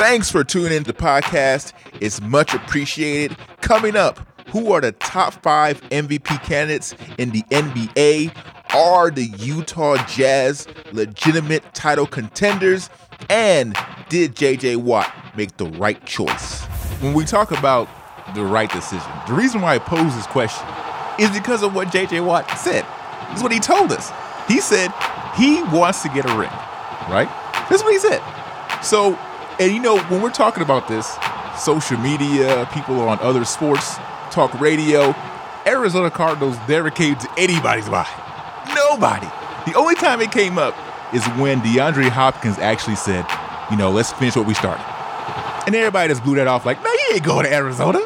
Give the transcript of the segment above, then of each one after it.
Thanks for tuning in to the podcast. It's much appreciated. Coming up, who are the top five MVP candidates in the NBA? Are the Utah Jazz legitimate title contenders? And did JJ Watt make the right choice? When we talk about the right decision, the reason why I pose this question is because of what JJ Watt said. This is what he told us. He said he wants to get a ring, right? That's what he said. So, and you know, when we're talking about this, social media, people on other sports, talk radio, Arizona Cardinals never came to anybody's mind. Nobody. The only time it came up is when DeAndre Hopkins actually said, you know, let's finish what we started. And everybody just blew that off like, no, you ain't going to Arizona.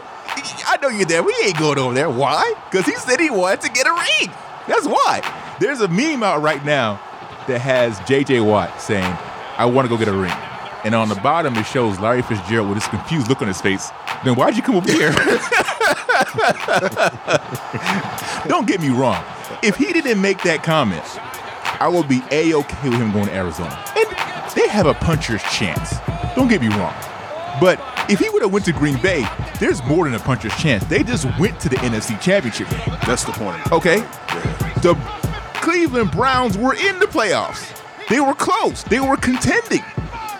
I know you're there. We ain't going over there. Why? Because he said he wanted to get a ring. That's why. There's a meme out right now that has JJ Watt saying, I want to go get a ring. And on the bottom, it shows Larry Fitzgerald with this confused look on his face. Then why'd you come over here? Don't get me wrong. If he didn't make that comment, I would be a-okay with him going to Arizona. And they have a puncher's chance. Don't get me wrong. But if he would have went to Green Bay, there's more than a puncher's chance. They just went to the NFC Championship game. That's the point. Okay? The Cleveland Browns were in the playoffs. They were close. They were contending.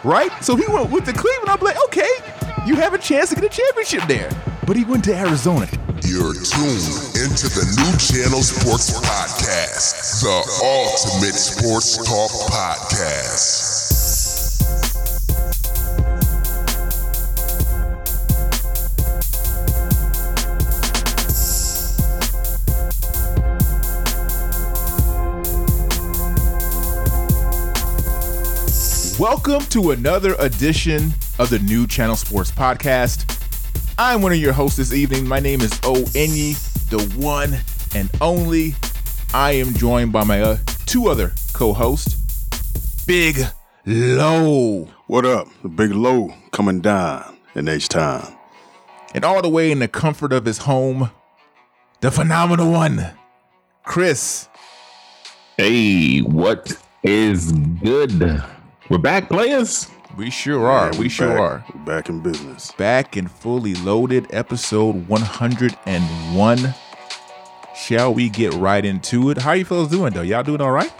Right? So he went with the Cleveland. I'm like, okay, you have a chance to get a championship there. But he went to Arizona. You're tuned into the new Channel Sports Podcast, the ultimate sports talk podcast. Welcome to another edition of the New Channel Sports Podcast. I'm one of your hosts this evening. My name is O Enyi, the one and only. I am joined by my uh, two other co-hosts, Big Low, What up? The big low coming down in H time. and all the way in the comfort of his home, the phenomenal one, Chris. Hey, what is good? We're back, players. We sure are. Yeah, we sure back, are. we're back in business. back and fully loaded, episode 101. Shall we get right into it? How you fellas doing though? Y'all doing all right?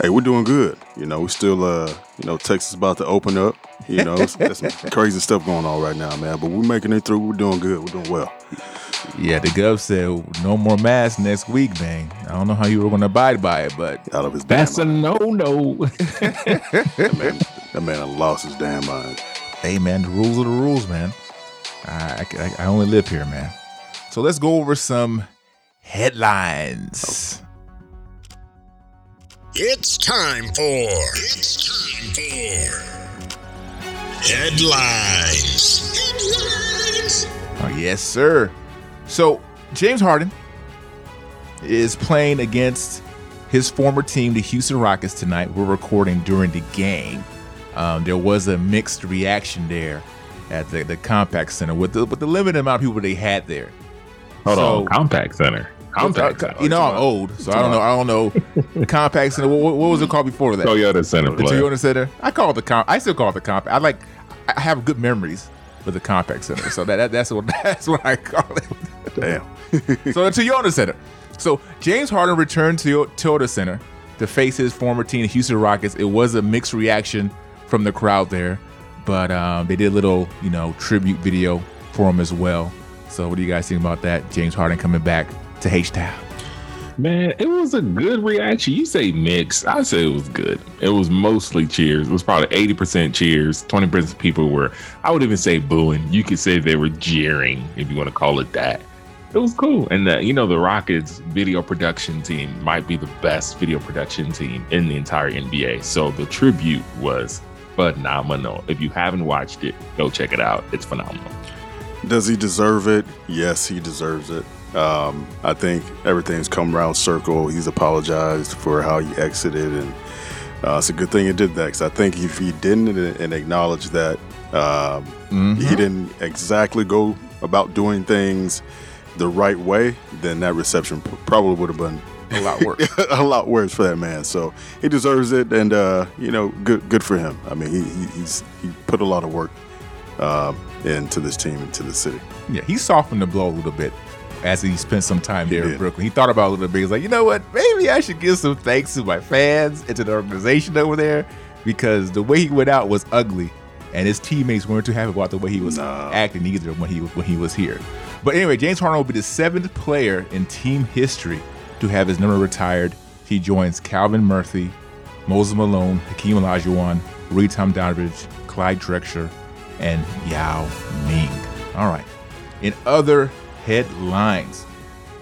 Hey, we're doing good. You know, we still, uh, you know, Texas about to open up. You know, it's- there's some crazy stuff going on right now, man. But we're making it through. We're doing good. We're doing well. Yeah, the gov said no more masks next week, man. I don't know how you were gonna abide by it, but Out of his damn That's a no no. that man. That man lost his damn mind. hey man, the rules are the rules, man. I, I, I only live here, man. So let's go over some headlines. It's time for. It's time for. Headlines. Headlines. Oh, yes, sir. So, James Harden is playing against his former team, the Houston Rockets, tonight. We're recording during the game. Um, there was a mixed reaction there at the, the Compaq Center with the, with the limited amount of people they had there. Hold So- on, Compaq Center. Compaq Center. You know, I'm old, so I don't know. I don't know. Compaq Center. What, what was it called before that? Toyota Center. The player. Toyota Center. I call it the comp. I still call it the Compaq. I like. I have good memories with the Compaq center, so that, that that's what that's what I call it. Damn. so the Toyota Center. So James Harden returned to Toyota Center to face his former team, the Houston Rockets. It was a mixed reaction from the crowd there, but um, they did a little, you know, tribute video for him as well. So what do you guys think about that? James Harden coming back to H Town. Man, it was a good reaction. You say mixed. I say it was good. It was mostly cheers. It was probably 80% cheers. 20% people were, I would even say booing. You could say they were jeering, if you want to call it that. It was cool. And, the, you know, the Rockets video production team might be the best video production team in the entire NBA. So the tribute was phenomenal. If you haven't watched it, go check it out. It's phenomenal. Does he deserve it? Yes, he deserves it. Um, I think everything's come around circle. He's apologized for how he exited, and uh, it's a good thing he did that. Because I think if he didn't and, and acknowledge that um, he didn't exactly go about doing things the right way, then that reception probably would have been a lot worse. a lot worse for that man. So he deserves it, and uh, you know, good good for him. I mean, he, he he's he put a lot of work um, into this team, into the city. Yeah, he softened the blow a little bit as he spent some time there in. Brooklyn. He thought about it a little bit. He's like, you know what? Maybe I should give some thanks to my fans and to the organization over there because the way he went out was ugly, and his teammates weren't too happy about the way he was No. acting either when he when he was here. But anyway, James Harden will be the seventh player in team history to have his number retired. He joins Calvin Murphy, Moses Malone, Hakeem Olajuwon, Rudy Tomjanovich, Clyde Drexler, and Yao Ming. All right. In other headlines,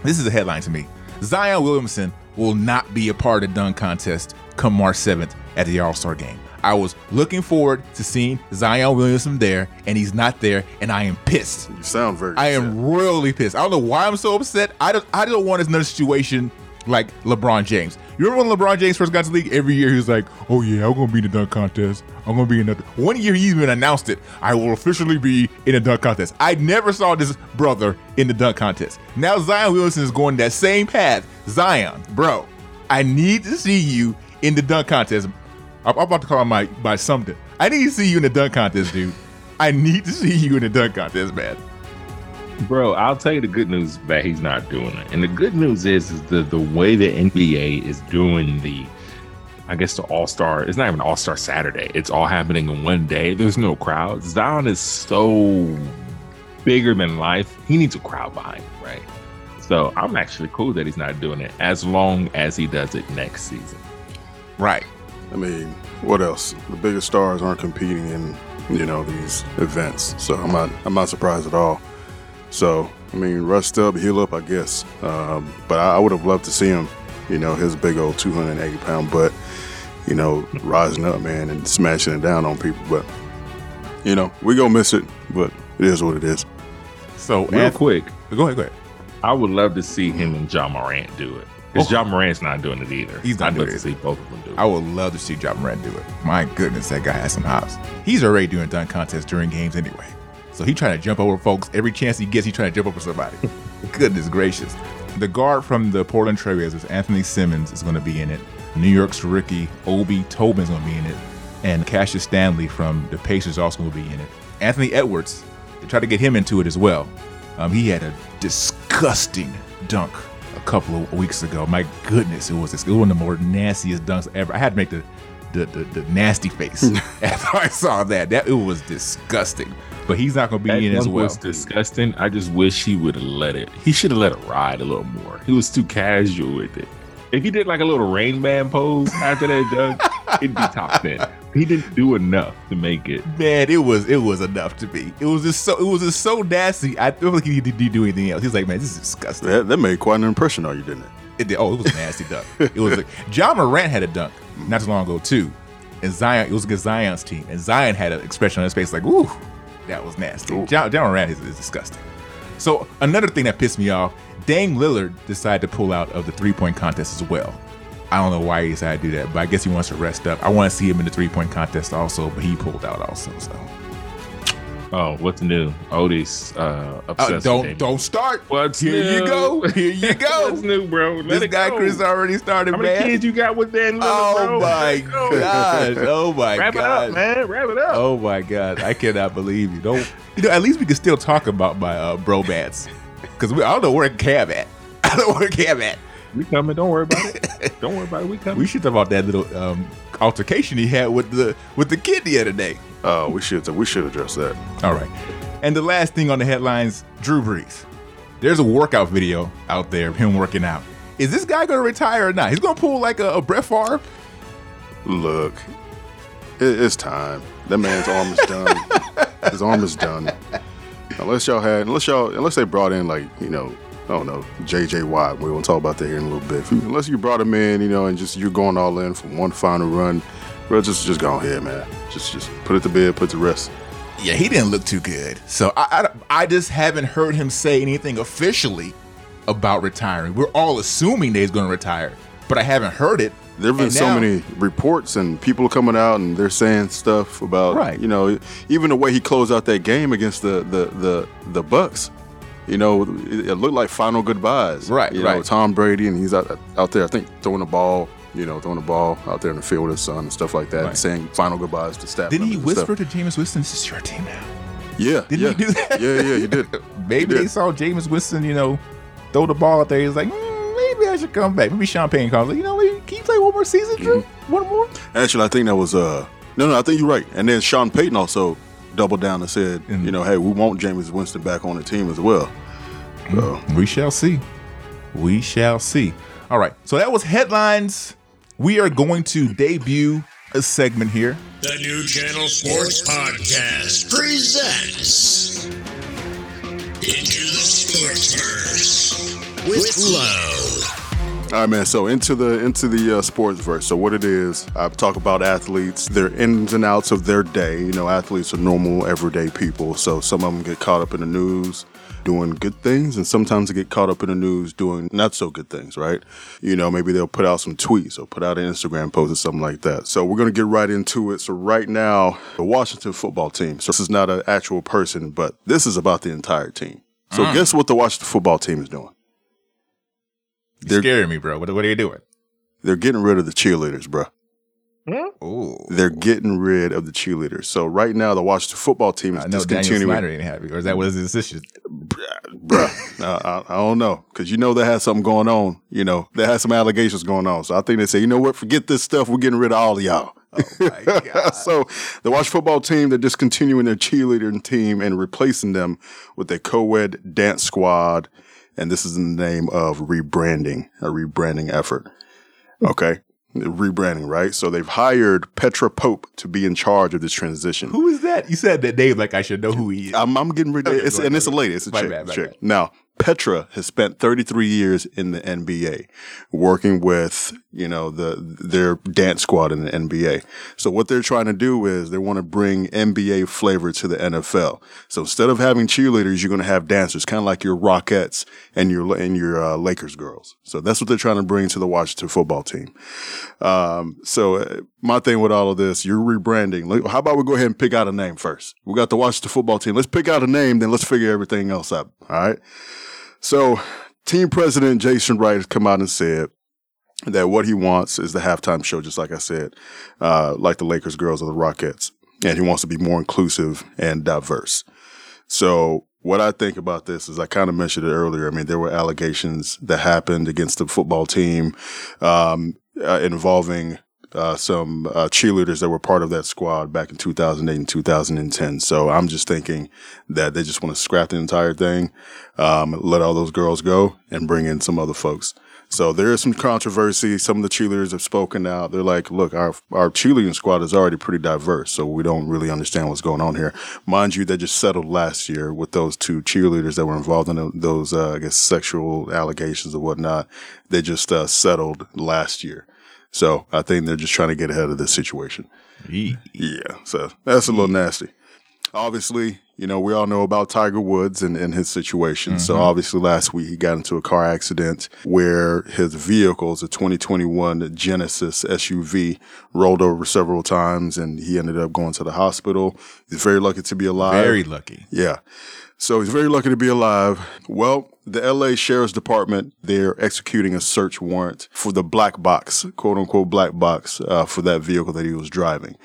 this is a headline to me. Zion Williamson will not be a part of the dunk contest come March 7th at the All Star game. I was looking forward to seeing Zion Williamson there, and he's not there, and I am pissed. You sound very. I upset. am really pissed. I don't know why I'm so upset. I don't I don't want another situation like LeBron James. You remember when LeBron James first got to the league? Every year he was like, "Oh yeah, I'm gonna be in the dunk contest. I'm gonna be in the." One year he even announced it. I will officially be in the dunk contest. I never saw this brother in the dunk contest. Now Zion Williamson is going that same path. Zion, bro, I need to see you in the dunk contest. I'm about to call him my by something. I need to see you in the dunk contest, dude. I need to see you in the dunk contest, man. Bro, I'll tell you the good news that he's not doing it. And the good news is, is the the way the NBA is doing the I guess the All Star. It's not even All Star Saturday. It's all happening in one day. There's no crowds. Zion is so bigger than life. He needs a crowd behind him, right? So I'm actually cool that he's not doing it as long as he does it next season. Right. I mean, what else? The biggest stars aren't competing in you know these events, so I'm not I'm not surprised at all. So I mean, rest up, heal up, I guess. Um, but I, I would have loved to see him, you know, his big old 280 pound butt, you know, rising up, man, and smashing it down on people. But you know, we gonna miss it, but it is what it is. So, Real Anth- quick, go ahead, go ahead. I would love to see him and Ja Morant do it. Because Ja Morant's not doing it either. He's not I'd doing it. see both of them do it. I would love to see Ja Morant do it. My goodness, that guy has some hops. He's already doing dunk contests during games anyway. So he's trying to jump over folks. Every chance he gets, he's trying to jump over somebody. goodness gracious. The guard from the Portland Trailblazers, Anfernee Simons, is going to be in it. New York's Ricky Obi Toppin, is going to be in it. And Cassius Stanley from the Pacers also will be in it. Anthony Edwards, they tried to get him into it as well. Um, he had a disgusting dunk couple of weeks ago. My goodness, it was it was one of the more nastiest dunks ever. I had to make the the, the, the nasty face after I saw that. That it was disgusting. But he's not going to be That in as dunk well. was disgusting. I just wish he would have let it. He should have let it ride a little more. He was too casual with it. If he did like a little rain man pose after that dunk, it'd be top ten. He didn't do enough to make it. Man, it was it was enough to be. It was just so it was just so nasty. I feel like he didn't do anything else. He's like, man, this is disgusting. That, that made quite an impression on you, didn't it? It did. Oh, it was a nasty dunk. It was like Ja Morant had a dunk not too long ago too, and Zion. It was against Zion's team, and Zion had an expression on his face like, "Ooh, that was nasty." John, Ja Morant is, is disgusting. So another thing that pissed me off, Dame Lillard decided to pull out of the three point contest as well. I don't know why he decided to do that, but I guess he wants to rest up. I want to see him in the three point contest also, but he pulled out also. So Oh, what's new? Otis uh, Uh, obsessed. don't don't start. What's Here you go. Here you go. what's new, bro? Let this guy go. Chris already started, How many man. kids you got with Dame Lillard, Oh bro? my Let it go. gosh! Oh my Wrap god! Wrap it up, man. Wrap it up. Oh my god! I cannot believe you. Don't you know? At least we can still talk about my uh, bromance because I don't know where Cam at. I don't know where Cam at. We coming. Don't worry about it. Don't worry about it. We coming. We should talk about that little um, altercation he had with the with the kid the other day. Oh, we should we should address that. All right. And the last thing on the headlines: Drew Brees. There's a workout video out there of him working out. Is this guy going to retire or not? He's going to pull like a, a Brett Favre. Look, it, it's time. That man's arm is done. His arm is done. Unless y'all had, unless y'all, unless they brought in like, you know, I don't know, J.J. Watt. We won't talk about that here in a little bit. If you- unless you brought him in, you know, and just you're going all in for one final run, bro, just just go ahead, man. Just just put it to bed, put it to rest. Yeah, he didn't look too good. So I, I, I just haven't heard him say anything officially about retiring. We're all assuming that he's going to retire, but I haven't heard it. There have been And so now- many reports and people coming out and they're saying stuff about, Right. you know, even the way he closed out that game against the the the the Bucs. You know, it, it looked like final goodbyes. Right, You know, right. Tom Brady, and he's out out there. I think throwing the ball. You know, throwing the ball out there in the field with his son and stuff like that, Right. saying final goodbyes to staff. Didn't he members whisper stuff. to Jameis Winston, "This is your team now"? Yeah, Didn't yeah. he do that? Yeah, yeah, he did. Maybe He they saw Jameis Winston, you know, throw the ball out there. He's like, mm, maybe I should come back. Maybe Sean Payton calls, like, you know, maybe, can you play one more season, Drew? Mm-hmm. One more? Actually, I think that was uh no, no, I think you're right. And then Sean Payton also doubled down and said, Mm. you know, hey, we want Jameis Winston back on the team as well. So We shall see. We shall see. All right. So that was headlines. We are going to debut a segment here. The New Channel Sports Podcast presents Into the Sportsverse with Lowe. All right, man. So into the into the uh, sports verse. So what it is, I talk about athletes, their ins and outs of their day. You know, athletes are normal, everyday people. So some of them get caught up in the news doing good things, and sometimes they get caught up in the news doing not so good things. Right? You know, maybe they'll put out some tweets or put out an Instagram post or something like that. So we're gonna get right into it. So right now, the Washington football team. So this is not an actual person, but this is about the entire team. So guess what the Washington football team is doing? You're scaring me, bro. What, what are you doing? They're getting rid of the cheerleaders, bro. Hmm? Oh, They're getting rid of the cheerleaders. So right now, the Washington football team is I know Daniel discontinuing. Snyder ain't happy, or is that what his decision? Bruh, I, I, I don't know because you know they had something going on. You know they had some allegations going on. So I think they say, you know what, forget this stuff. We're getting rid of all of y'all. Oh my God. so the Washington football team, they're discontinuing their cheerleading team and replacing them with a co-ed dance squad. And this is in the name of rebranding, a rebranding effort. Okay. Rebranding, right? So they've hired Petra Pope to be in charge of this transition. Who is that? You said that name like I should know who he is. I'm, I'm getting rid of go and it's a lady. It's a My chick. bad, chick. bad. Now, Petra has spent 33 years in the NBA working with, you know, the their dance squad in the NBA. So what they're trying to do is they want to bring NBA flavor to the NFL. So instead of having cheerleaders, you're going to have dancers, kind of like your Rockettes and your and your uh, Lakers girls. So that's what they're trying to bring to the Washington football team. Um, so uh, my thing with all of this, you're rebranding. How about we go ahead and pick out a name first? We got the Washington football team. Let's pick out a name, then let's figure everything else out. All right. So team president Jason Wright has come out and said that what he wants is the halftime show, just like I said, uh, like the Lakers girls or the Rockettes. And he wants to be more inclusive and diverse. So what I think about this is I kind of mentioned it earlier. I mean, there were allegations that happened against the football team, um, uh, involving, uh, some, uh, cheerleaders that were part of that squad back in 2008 and 2010. So I'm just thinking that they just want to scrap the entire thing, um, let all those girls go and bring in some other folks. So there is some controversy. Some of the cheerleaders have spoken out. They're like, look, our, our cheerleading squad is already pretty diverse. So we don't really understand what's going on here. Mind you, they just settled last year with those two cheerleaders that were involved in those, uh, I guess, sexual allegations or whatnot. They just, uh, settled last year. So I think they're just trying to get ahead of this situation. Yeah. So that's a little nasty. Obviously, you know, we all know about Tiger Woods and, and his situation. So obviously last week he got into a car accident where his vehicles, a 2021 Genesis SUV, rolled over several times and he ended up going to the hospital. He's very lucky to be alive. Very lucky. Yeah. So he's very lucky to be alive. Well, the LA Sheriff's Department, they're executing a search warrant for the black box, quote unquote black box, uh, for that vehicle that he was driving.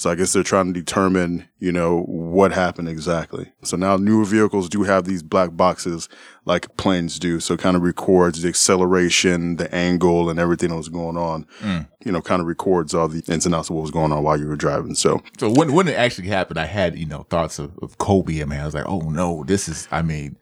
So I guess they're trying to determine, you know, what happened exactly. So now newer vehicles do have these black boxes like planes do. So it kind of records the acceleration, the angle and everything that was going on. Mm. You know, kind of records all the ins and outs of what was going on while you were driving. So So when when it actually happened, I had you know thoughts of, of Kobe. I mean, I was like, oh no, this is. I mean,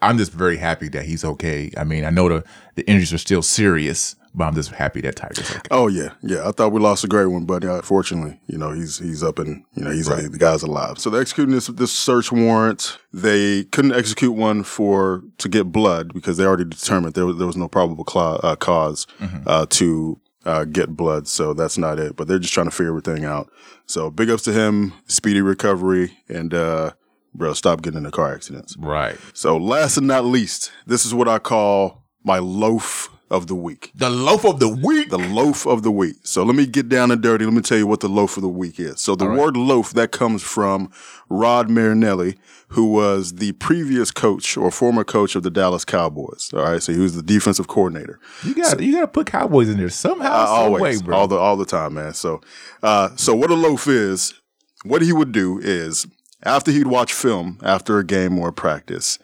I'm just very happy that he's okay. I mean, I know the the injuries are still serious, but I'm just happy that Tiger's okay. Oh yeah, yeah. I thought we lost a great one, but uh, fortunately, you know, he's he's up and you know he's Right. the guy's alive. So they're executing this this search warrant. They couldn't execute one for to get blood because they already determined there was there was no probable cla uh, because uh, to uh, get blood. So that's not it. But they're just trying to figure everything out. So big ups to him, speedy recovery, and uh, bro, stop getting into car accidents. Right. So last and not least, this is what I call my loaf of the week. The loaf of the week. The loaf of the week. So let me get down and dirty. Let me tell you what the loaf of the week is. So the word loaf that comes from Rod Marinelli, who was the previous coach or former coach of the Dallas Cowboys. All right. So he was the defensive coordinator. you got you got to put Cowboys in there somehow, Uh, some way, always, bro. all the all the time, man. So, uh, so what a loaf is, what he would do is after he'd watch film after a game or a practice,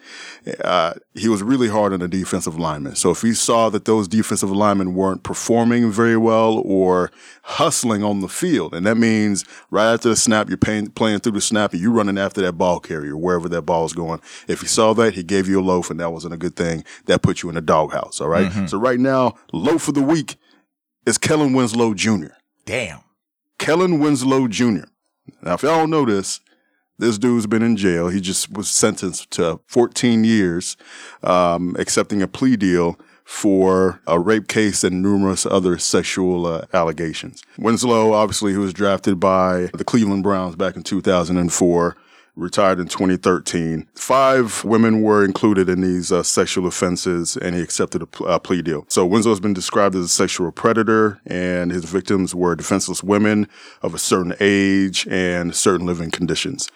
uh, he was really hard on the defensive linemen. So if he saw that those defensive linemen weren't performing very well or hustling on the field, and that means right after the snap, you're paying, playing through the snap and you're running after that ball carrier, wherever that ball is going. If he saw that, he gave you a loaf and that wasn't a good thing. That put you in the doghouse. All right? So right now, loaf of the week is Kellen Winslow Jr. Damn. Kellen Winslow Jr. Now, if y'all don't know this, this dude's been in jail. He just was sentenced to 14 years, um, accepting a plea deal for a rape case and numerous other sexual uh, allegations. Winslow, obviously, who was drafted by the Cleveland Browns back in 2004, retired in 2013. Five women were included in these uh, sexual offenses, and he accepted a pl- plea deal. So Winslow's been described as a sexual predator, and his victims were defenseless women of a certain age and certain living conditions.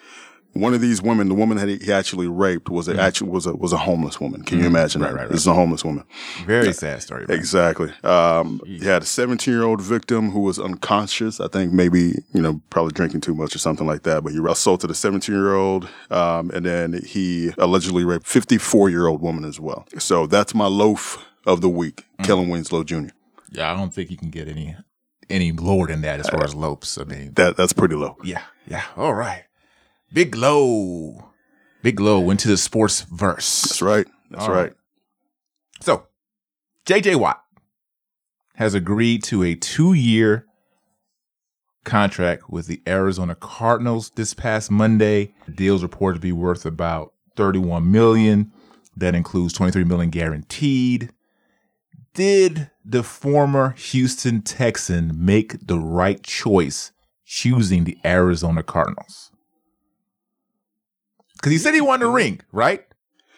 One of these women, the woman that he he actually raped, was a, actually was a was a homeless woman. Can you imagine that? Mm-hmm. right, right. This is a homeless woman. Very sad story. Man. Exactly. Um, he had a 17 year old victim who was unconscious. I think maybe, you know, probably drinking too much or something like that. But he assaulted a 17 year old. Um, and then he allegedly raped 54 year old woman as well. So that's my loaf of the week, Mm. Kellen Winslow Jr. Yeah, I don't think you can get any any lower than that as far as lopes. I mean, That That's pretty low. yeah, yeah. All right. Big low. Big low went to the sports verse. That's right. That's right. right. So, JJ Watt has agreed to a two year contract with the Arizona Cardinals this past Monday. The deal's reported to be worth about 31 million. That includes 23 million guaranteed. Did the former Houston Texan make the right choice choosing the Arizona Cardinals? Because he said he wanted a ring, right?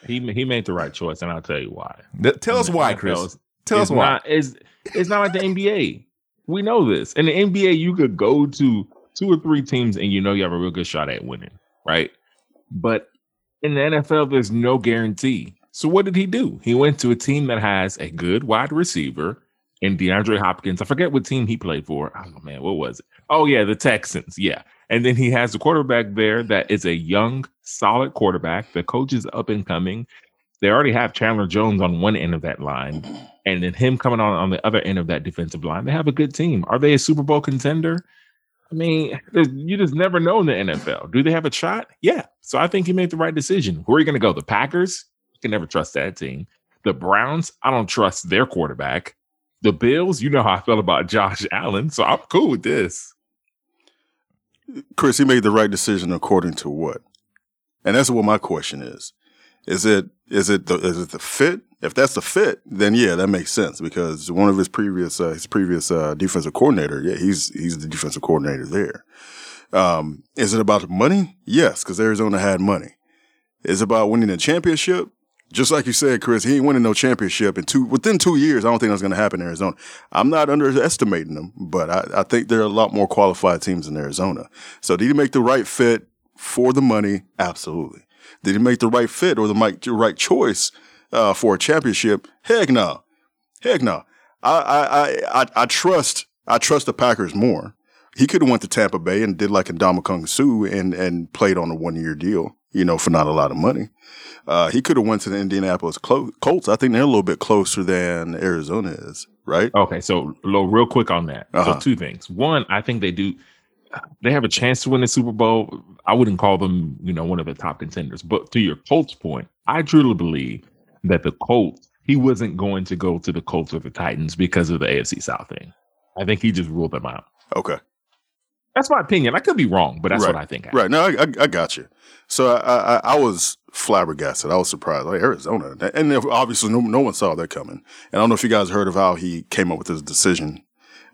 He he made the right choice, and I'll tell you why. Tell us why, Chris. is- Tell it's us why. Not, it's, it's not like the NBA. We know this. In the NBA, you could go to two or three teams and you know you have a real good shot at winning, right? But in the NFL, there's no guarantee. So what did he do? He went to a team that has a good wide receiver in DeAndre Hopkins. I forget what team he played for. Oh man, what was it? Oh yeah, the Texans. Yeah. And then he has a quarterback there that is a young, solid quarterback. The coach is up and coming. They already have Chandler Jones on one end of that line, and then him coming on on the other end of that defensive line. They have a good team. Are they a Super Bowl contender? I mean, you just never know in the NFL. Do they have a shot? Yeah. So I think he made the right decision. Where are you going to go? The Packers? You can never trust that team. The Browns? I don't trust their quarterback. The Bills? You know how I felt about Josh Allen, so I'm cool with this. Chris, he made the right decision according to what? And that's what my question is. Is it is it the is it the fit? If that's the fit, then yeah, that makes sense because one of his previous uh, his previous uh, defensive coordinator, yeah, he's he's the defensive coordinator there. Um, is it about money? Yes, because Arizona had money. Is it about winning a championship? Just like you said, Chris, he ain't winning no championship in two within two years. I don't think that's going to happen in Arizona. I'm not underestimating them, but I, I think there are a lot more qualified teams in Arizona. So did he make the right fit for the money? Absolutely. Did he make the right fit or the right choice uh, for a championship? Heck no. Heck no. I, I, I, I, trust I trust the Packers more. He could have went to Tampa Bay and did like a Kong Suh and and played on a one year deal, you know, for not a lot of money. Uh, he could have went to the Indianapolis Colts. I think they're a little bit closer than Arizona is, right? Okay, so real quick on that. Uh-huh. So two things. One, I think they do. They have a chance to win the Super Bowl. I wouldn't call them, you know, one of the top contenders. But to your Colts point, I truly believe that the Colts. He wasn't going to go to the Colts or the Titans because of the AFC South thing. I think he just ruled them out. Okay. That's my opinion. I could be wrong, but that's Right. what I think. happened. Right. No, I, I, I got you. So I, I, I was flabbergasted. I was surprised. Like Arizona, and obviously no, no one saw that coming. And I don't know if you guys heard of how he came up with his decision.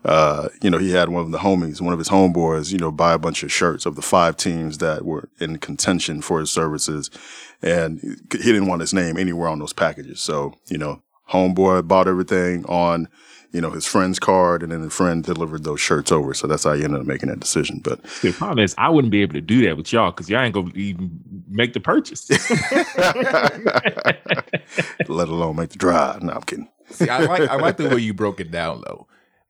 Uh, you know, he had one of the homies, one of his homeboys, you know, buy a bunch of shirts of the five teams that were in contention for his services, and he didn't want his name anywhere on those packages. So, you know, Homeboy bought everything on, you know, his friend's card, and then the friend delivered those shirts over. So that's how he ended up making that decision. But The problem is, I wouldn't be able to do that with y'all because y'all ain't gonna even make the purchase. let alone make the drive. No, I'm kidding. See, I like I like the way you broke it down though.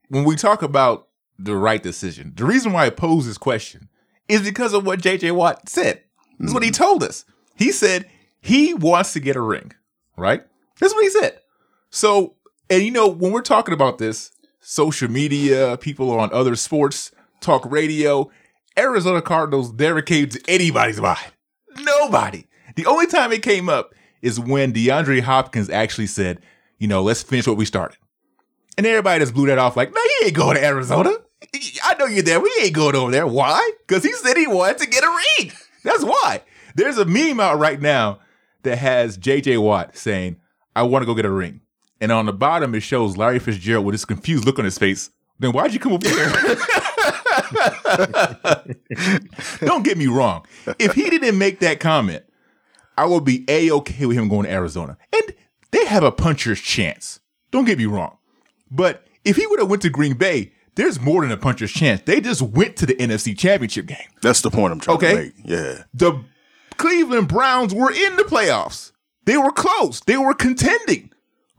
When we talk about the right decision, the reason why I pose this question is because of what JJ Watt said. This is what he mm-hmm. told us. He said he wants to get a ring, right? That's what he said. So, and you know, when we're talking about this, social media, people on other sports, talk radio, Arizona Cardinals never came to anybody's mind. Nobody. The only time it came up is when DeAndre Hopkins actually said, you know, let's finish what we started. And everybody just blew that off like, no, you ain't going to Arizona. I know you're there. We ain't going over there. Why? Because he said he wanted to get a ring. That's why. There's a meme out right now that has JJ Watt saying, I want to go get a ring. And on the bottom, it shows Larry Fitzgerald with this confused look on his face. Then why'd you come over here? Don't get me wrong. If he didn't make that comment, I would be a okay with him going to Arizona. And they have a puncher's chance. Don't get me wrong. But if he would have went to Green Bay, there's more than a puncher's chance. They just went to the NFC Championship game. That's the point I'm trying Okay. to make. Yeah. The Cleveland Browns were in the playoffs. They were close. They were contending,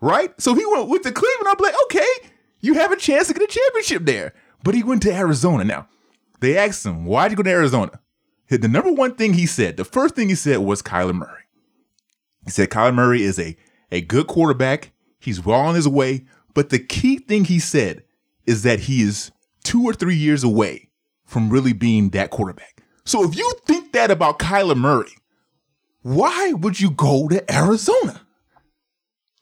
right? So he went with the Cleveland. I'm like, okay, you have a chance to get a championship there. But he went to Arizona. Now, they asked him, why'd you go to Arizona? The number one thing he said, the first thing he said was Kyler Murray. He said Kyler Murray is a, a good quarterback. He's well on his way. But the key thing he said is that he is two or three years away from really being that quarterback. So if you think that about Kyler Murray, why would you go to Arizona?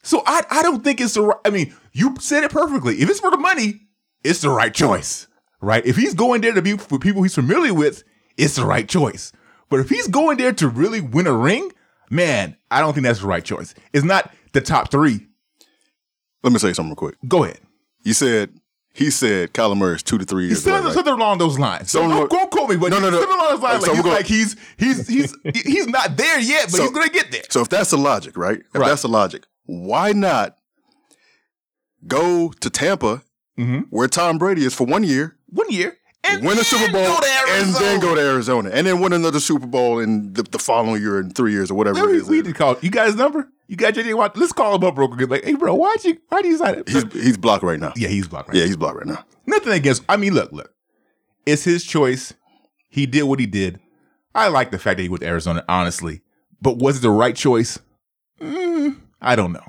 So I, I don't think it's the right. I mean, you said it perfectly. If it's for the money, it's the right choice, right? If he's going there to be with people he's familiar with, it's the right choice. But if he's going there to really win a ring, man, I don't think that's the right choice. It's not the top three. Let me say something real quick. Go ahead. You said he said Kyler Murray is two to three He's years still away. something along those lines. So don't, don't quote me, but No, no, no. something along those lines. So Like, he's gonna- like he's he's he's he's not there yet, but So- he's gonna get there. So if that's the logic, right? If Right. that's the logic, why not go to Tampa, Mhm. where Tom Brady is for one year, One year and win a Super Bowl, go to and then go to Arizona, and then win another Super Bowl in the, the following year in three years or whatever it is. we need to call. You got his number? You got JJ Watt? Let's call him up real quick. Like, hey, bro, why'd you why'd you sign it? He's he's blocked right now. yeah, he's blocked. Right Yeah, he's blocked right now. Nothing against. I mean, look, look. It's his choice. He did what he did. I like the fact that he went to Arizona, honestly. But was it the right choice? Mm, I don't know.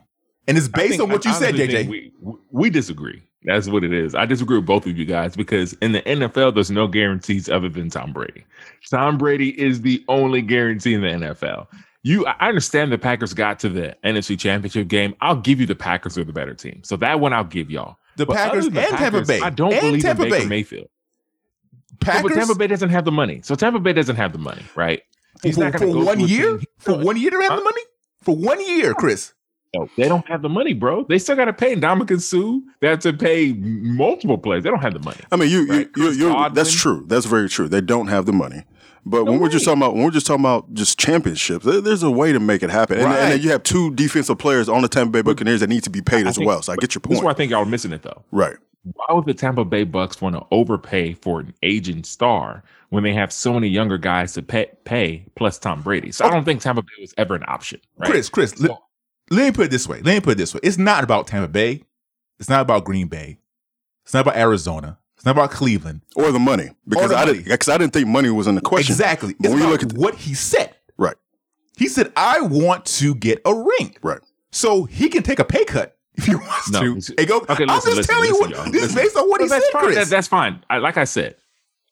And it's based think- on what I you said, JJ. We, we disagree. That's what it is. I disagree with both of you guys because in the NFL, there's no guarantees other than Tom Brady. Tom Brady is the only guarantee in the NFL. You, I understand the Packers got to the NFC Championship game. I'll give you the Packers are the better team. So that one I'll give y'all. The But Packers and Tampa Bay. I don't And believe Tampa in Baker Bay. Mayfield. Packers But Tampa Bay doesn't have the money. So Tampa Bay doesn't have the money, right? He's for, not for go one year. For one year, to have Huh? the money. For one year, Chris. No, they don't have the money, bro. They still got to pay Ndamukong Suh. They have to pay multiple players. They don't have the money. I mean, you, Right. you, you, Chris you Godwin. that's true. That's very true. They don't have the money. But when we're just talking about when we're just talking about just championships, there's a way to make it happen. And, and then you have two defensive players on the Tampa Bay Buccaneers that need to be paid as think- well. So I get your point. This is where I think y'all are missing it, though. Right. Why would the Tampa Bay Bucs want to overpay for an aging star when they have so many younger guys to pay, pay plus Tom Brady? So I oh. don't think Tampa Bay was ever an option. Right? Chris, Chris, let, let me put it this way. Let me put it this way. It's not about Tampa Bay. It's not about Green Bay. It's not about Arizona. It's not about Cleveland. Or the money. Because the I money. didn't because I didn't think money was in the question. Exactly. But It's when you about look at what he said. Right. He said, I want to get a ring. Right. So he can take a pay cut if he wants No, to. it's- And go, okay, I'm just listen, telling listen, you y'all. what this is based on what he that's said, fine. Chris. That- that's fine. I, like I said,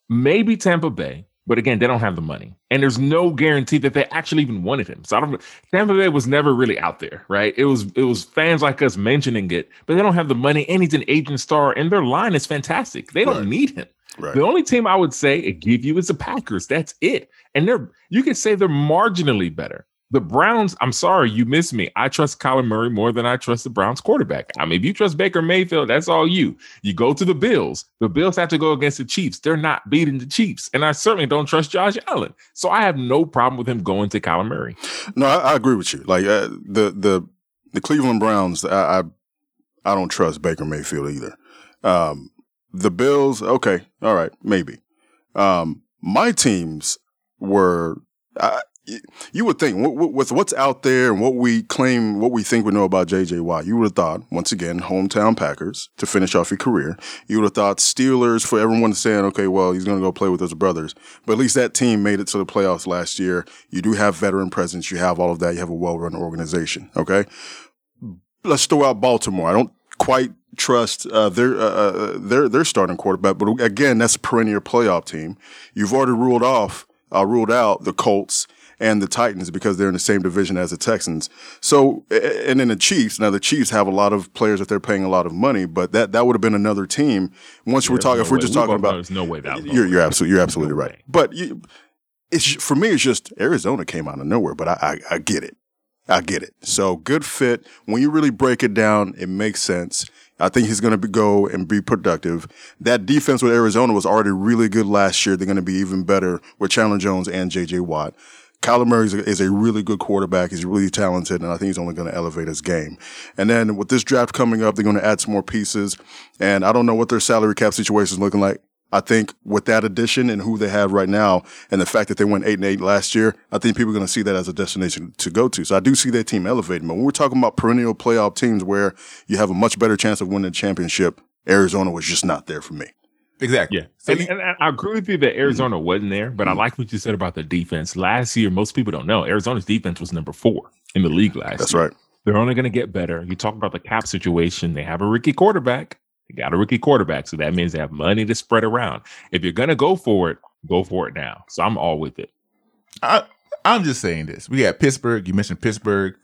maybe Tampa Bay, but again, they don't have the money, and there's no guarantee that they actually even wanted him. So I don't. Tampa Bay was never really out there, right? It was it was fans like us mentioning it, but they don't have the money, and he's an agent star, and their line is fantastic. They don't Right. need him. Right. The only team I would say it give you is the Packers. That's it. And they're you can say they're marginally better. The Browns, I'm sorry, you missed me. I trust Kyler Murray more than I trust the Browns quarterback. I mean, if you trust Baker Mayfield, that's all you. You go to the Bills. The Bills have to go against the Chiefs. They're not beating the Chiefs. And I certainly don't trust Josh Allen. So I have no problem with him going to Kyler Murray. No, I, I agree with you. Like uh, the the the Cleveland Browns, I, I I don't trust Baker Mayfield either. Um, the Bills, okay, all right, maybe. Um, my teams were. I, you would think with what's out there and what we claim, what we think we know about JJ Watt, you would have thought, once again, hometown Packers to finish off your career. You would have thought Steelers for everyone saying, okay, well, he's going to go play with his brothers. But at least that team made it to the playoffs last year. You do have veteran presence. You have all of that. You have a well run organization. Okay. Let's throw out Baltimore. I don't quite trust uh, their uh, uh, their their starting quarterback, but again, that's a perennial playoff team. You've already ruled off, uh, ruled out the Colts and the Titans because they're in the same division as the Texans. So, and then the Chiefs. Now the Chiefs have a lot of players that they're paying a lot of money, but that that would have been another team. Once Yeah, we're talking, no if we're way. just We talking about, there's no way that you're you're absolutely you're absolutely No right. way. But you, it's for me, it's just Arizona came out of nowhere, but I I, I get it. I get it. So good fit. When you really break it down, it makes sense. I think he's going to go and be productive. That defense with Arizona was already really good last year. They're going to be even better with Chandler Jones and J.J. Watt. Kyler Murray is a, is a really good quarterback. He's really talented, and I think he's only going to elevate his game. And then with this draft coming up, they're going to add some more pieces. And I don't know what their salary cap situation is looking like. I think with that addition and who they have right now, and the fact that they went eight and eight last year, I think people are going to see that as a destination to go to. So I do see that team elevating. But when we're talking about perennial playoff teams where you have a much better chance of winning a championship, Arizona was just not there for me. Exactly. Yeah. So and, you- and I agree with you that mm-hmm. Arizona wasn't there, but I like what you said about the defense. Last year, most people don't know Arizona's defense was number four in the league last That's year. right. They're only going to get better. You talk about the cap situation. They have a rookie quarterback. They got a rookie quarterback. So that means they have money to spread around. If you're going to go for it, go for it now. So I'm all with it. I, I'm just saying this. We got Pittsburgh. You mentioned Pittsburgh,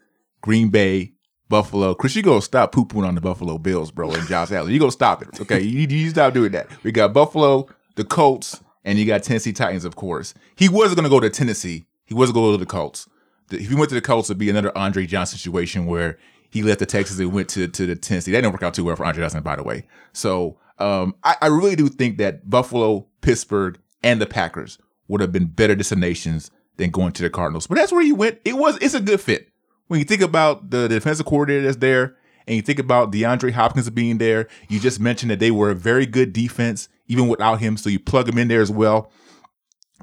Green Bay, Buffalo. Chris, you gonna stop poo pooing on the Buffalo Bills, bro, and Josh Allen. You gonna stop it. Okay. you, you stop doing that. We got Buffalo, the Colts, and you got Tennessee Titans, of course. He was to go to Tennessee. He was to go to the Colts. If he went to the Colts, it'd be another Andre Johnson situation where he left the Texas and went to, to the Tennessee. That didn't work out too well for Andre Johnson, by the way. So um, I, I really do think that Buffalo, Pittsburgh, and the Packers would have been better destinations than going to the Cardinals. But that's where he went. It was it's a good fit. When you think about the defensive coordinator that's there, and you think about DeAndre Hopkins being there, you just mentioned that they were a very good defense even without him. So you plug him in there as well.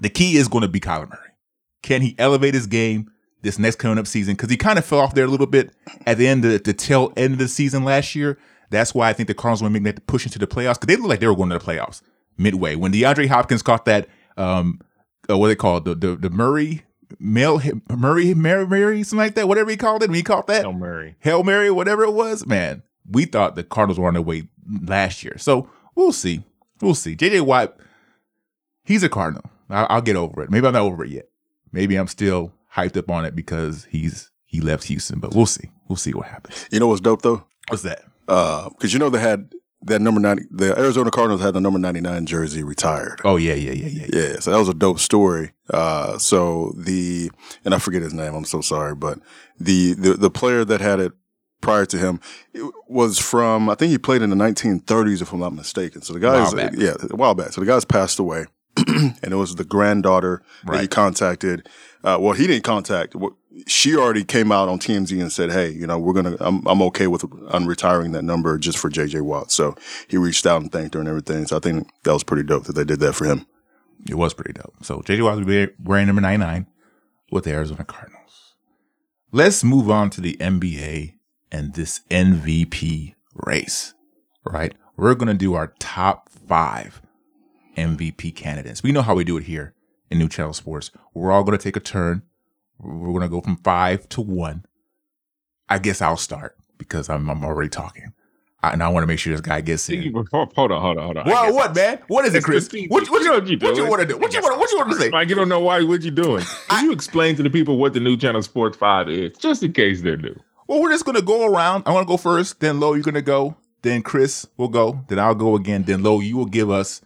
The key is going to be Kyler Murray. Can he elevate his game this next coming up season? Because he kind of fell off there a little bit at the end of the tail end of the season last year. That's why I think the Cardinals will make that push into the playoffs because they look like they were going to the playoffs midway when DeAndre Hopkins caught that um uh, what they call the the, the Murray Mel Murray Mary Mary something like that whatever he called it when he caught that Hail Murray. Hail Mary, whatever it was, man, we thought the Cardinals were on their way last year. So we'll see. We'll see. JJ Watt, he's a Cardinal. I- I'll get over it. Maybe I'm not over it yet. Maybe I'm still hyped up on it because he's he left Houston, but we'll see. We'll see what happens. You know what's dope though? What's that? Uh, because you know they had that number ninety. The Arizona Cardinals had the number ninety nine jersey retired. Oh yeah, yeah, yeah, yeah. yeah. Yeah, so that was a dope story. Uh, so the and I forget his name. I'm so sorry, but the the the player that had it prior to him was from I think he played in the 1930s, if I'm not mistaken. So the guy's yeah, a while back. So the guy's passed away, and it was the granddaughter that he contacted. Uh, well, he didn't contact. She already came out on TMZ and said, "Hey, you know, we're gonna. I'm I'm okay with unretiring that number just for JJ Watt." So he reached out and thanked her and everything. So I think that was pretty dope that they did that for him. It was pretty dope. So JJ Watt will be wearing number 99 with the Arizona Cardinals. Let's move on to the NBA and this MVP race, right? We're to do our top five MVP candidates. We know how we do it here in New Channel Sports. We're all going to take a turn. We're going to go from five to one. I guess I'll start because I'm, I'm already talking. I, and I want to make sure this guy gets in. Hold on, hold on, hold on. Well, what, man? What is it, Chris? What, what, You know what you what you want to do? What you want? What you want to say? Like you don't know why what you doing. Can you explain to the people what the new channel Sports Five is, just in case they're new? Well, we're just gonna go around. I want to go first. Then Lo, you're gonna go. Then Chris will go. Then I'll go again. Then Lo, you will give us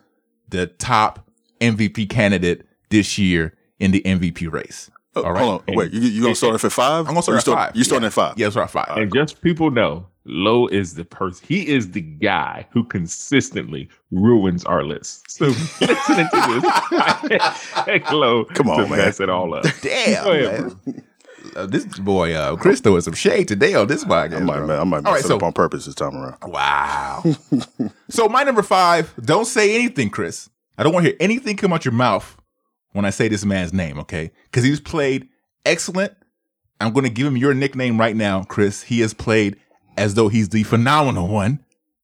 the top MVP candidate this year in the MVP race. Oh, All right. Hold on. Wait, you, you gonna start off at five? I'm gonna start you at five. You starting Yeah. at five? Yeah, that's right. Five. And just people know, Lo is the person. He is the guy who consistently ruins our list. So listening to this, I expect Come on, to man. mess it all up. Damn, man. uh, this boy, uh, Chris throwing some shade today on this podcast. I might, bro. I might mess All right, it so up on purpose this time around. wow. so my number five. Don't say anything, Chris. I don't want to hear anything come out your mouth when I say this man's name. Okay, because he's played excellent. I'm going to give him your nickname right now, Chris. He has played as though he's the phenomenal one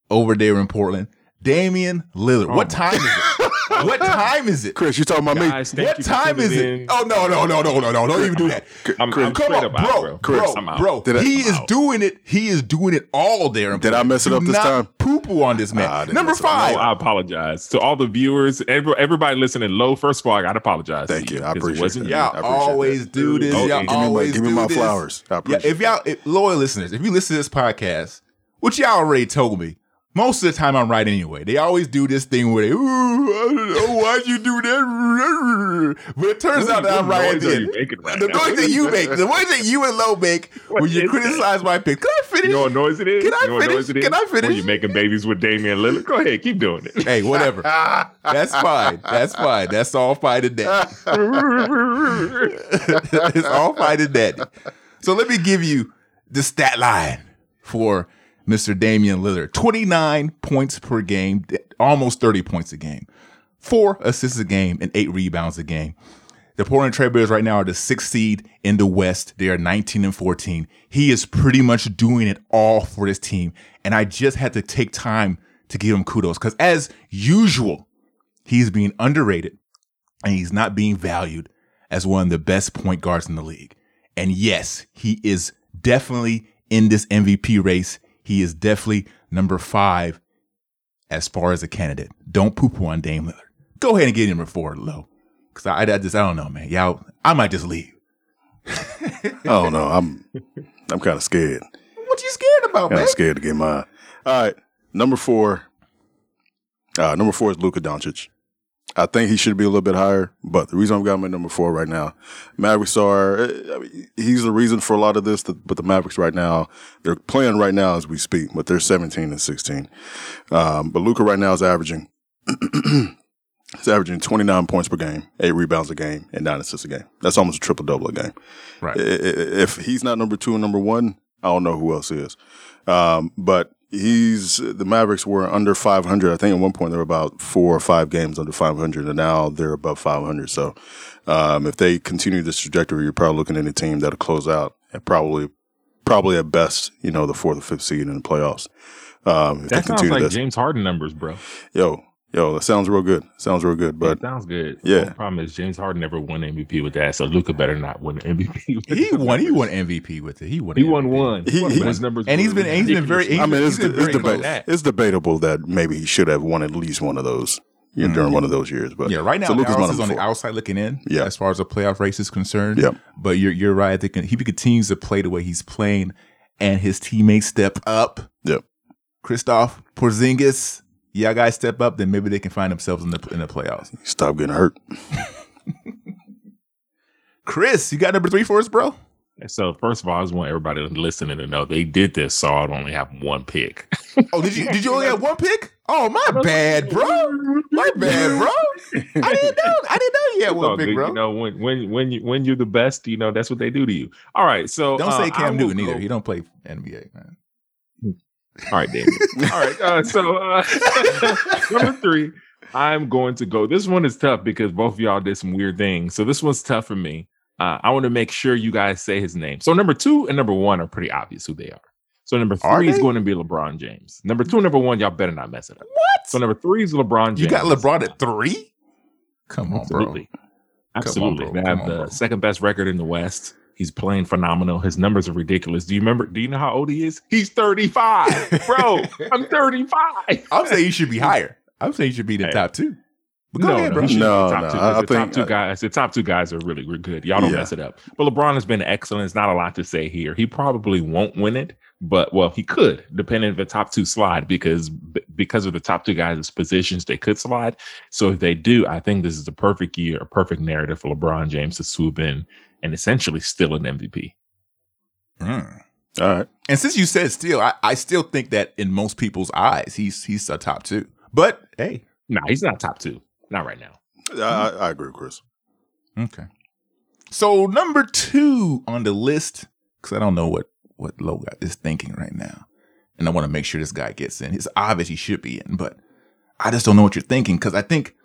over there in Portland. Damian Lillard. what oh time is it? what time is it? Chris, you talking about me? Guys, thank What you for time is tuning it? in. Oh no no no no no no! Don't even do that. I'm, I'm Come straight on, up out, bro, bro. bro, I'm out. bro. Did I- he I'm is out. doing it. He is doing it all there. Did I mess it Do up this not time? Poo poo on this man. Nah, I didn't Number mess it up. five. Oh, I apologize to all the viewers. Every, everybody listening low. First of all, I gotta apologize. Thank to you. I 'cause it appreciate wasn't that. you. I Y'all appreciate always that. do this. Okay, oh, Y'all give me my- always give me do my this. flowers. I Yeah, appreciate if y'all if, loyal listeners, if you listen to this podcast, which y'all already told me, most of the time I'm right anyway. They always do this thing where they, ooh, I don't know why'd you do that? But it turns out that I'm right at noise the you end. right The now? noise that you make, the noise that you and Low make when you is that? criticize my pick. Can I finish? You know what noise it is? Can I you know what finish? noise it is? Can I When finish? you making babies with Damian Lillard? Go ahead, keep doing it. Hey, whatever. That's fine. That's fine. That's all fine and dandy. it's all fine and dandy. So let me give you the stat line for Mr. Damian Lillard 29 points per game, almost 30 points a game, four assists a game, and eight rebounds a game. The Portland Trailblazers right now are the sixth seed in the West. They are 19 and 14. He is pretty much doing it all for this team. And I just had to take time to give him kudos because, as usual, he's being underrated and he's not being valued as one of the best point guards in the league. And yes, he is definitely in this MVP race. He is definitely number five as far as a candidate. Don't poo poo on Dame Lillard. Go ahead and get him number four low. Cause I, I just I don't know, man. Y'all, I might just leave. Oh no, I'm I'm kind of scared. What you scared about, Kind man? of scared to get mine. All right, number four. Uh, number four is Luka Doncic. I think he should be a little bit higher, but the reason I've got him at number four right now, Mavericks are. uh, I mean, he's the reason for a lot of this. But the Mavericks right now, they're playing right now as we speak, but they're 17 and 16. Um, but Luka right now is averaging. He's averaging 29 points per game, eight rebounds a game, and nine assists a game. That's almost a triple double a game. Right. If he's not number two and number one, I don't know who else is. Um, but he's the Mavericks were under 500. I think at one point they were about four or five games under 500, and now they're above 500. So um, if they continue this trajectory, you're probably looking at a team that'll close out at probably, probably at best, you know, the fourth or fifth seed in the playoffs. Um, if That sounds like this, James Harden numbers, bro. yo, yo, that sounds real good. Sounds real good. But That sounds good. yeah. The problem is James Harden never won MVP with that, so Luka better not win MVP. With He won. He won MVP with it. He won. He won one. He- He, won, he- his numbers, and he's were been- he's been very- ridiculous. I mean, it's, He's it's, deba- it's debatable that maybe he should have won at least one of those you know, during one of those years. But Mm-hmm. Yeah, right now so Luka's is on number the outside looking in. Yeah. as far as the playoff race is concerned. Yep. But you're you're right. I think he continues to play the way he's playing, and his teammates step up. Yep. Kristaps Porzingis, yeah, guys step up. Then maybe they can find themselves in the in the playoffs. Stop getting hurt. Chris, you got number three for us, bro. So first of all, I just want everybody listening to know they did this, so I'd only have one pick. Oh, did you did you only have one pick? Oh, my bad, bro. My bad, bro. I didn't know. I didn't know you had one pick, bro. You know, when when when you when you're the best, you know that's what they do to you. All right, so don't uh, say I Cam Newton either. He don't play NBA, man. All right, Daniel. All right. Uh, so uh, number three, I'm going to go. This one is tough because both of y'all did some weird things. So this one's tough for me. Uh, I want to make sure you guys say his name. So number two and number one are pretty obvious who they are. So number three is going to be LeBron James. Number two number one, y'all better not mess it up. What? So number three is LeBron James. you got LeBron at three? Come on, Absolutely. bro. Absolutely. bro. They have on, the bro. second best record in the West. He's playing phenomenal. His numbers are ridiculous. Do you remember? Do you know how old he is? He's 35. Bro, I'm 35. I'm saying he should be higher. I'm saying he should be in the Hey. top two. But go no, ahead, no, bro. he should be No, the top no, two. I- I the think- top two guys. The top two guys are really, really good. Y'all don't Yeah. mess it up. But LeBron has been excellent. It's not a lot to say here. He probably won't win it, but well, he could, depending if the top two slide, because because of the top two guys' positions, they could slide. So if they do, I think this is a perfect year, a perfect narrative for LeBron James to swoop in and essentially still an MVP. Mm. All right. And since you said still, I, I still think that in most people's eyes, he's he's a top two. But hey, No, he's not top two. Not right now. I, I, agree, with Chris. okay. So number two on the list, because I don't know what what Low is thinking right now, and I want to make sure this guy gets in. It's obvious he should be in, but I just don't know what you're thinking because I think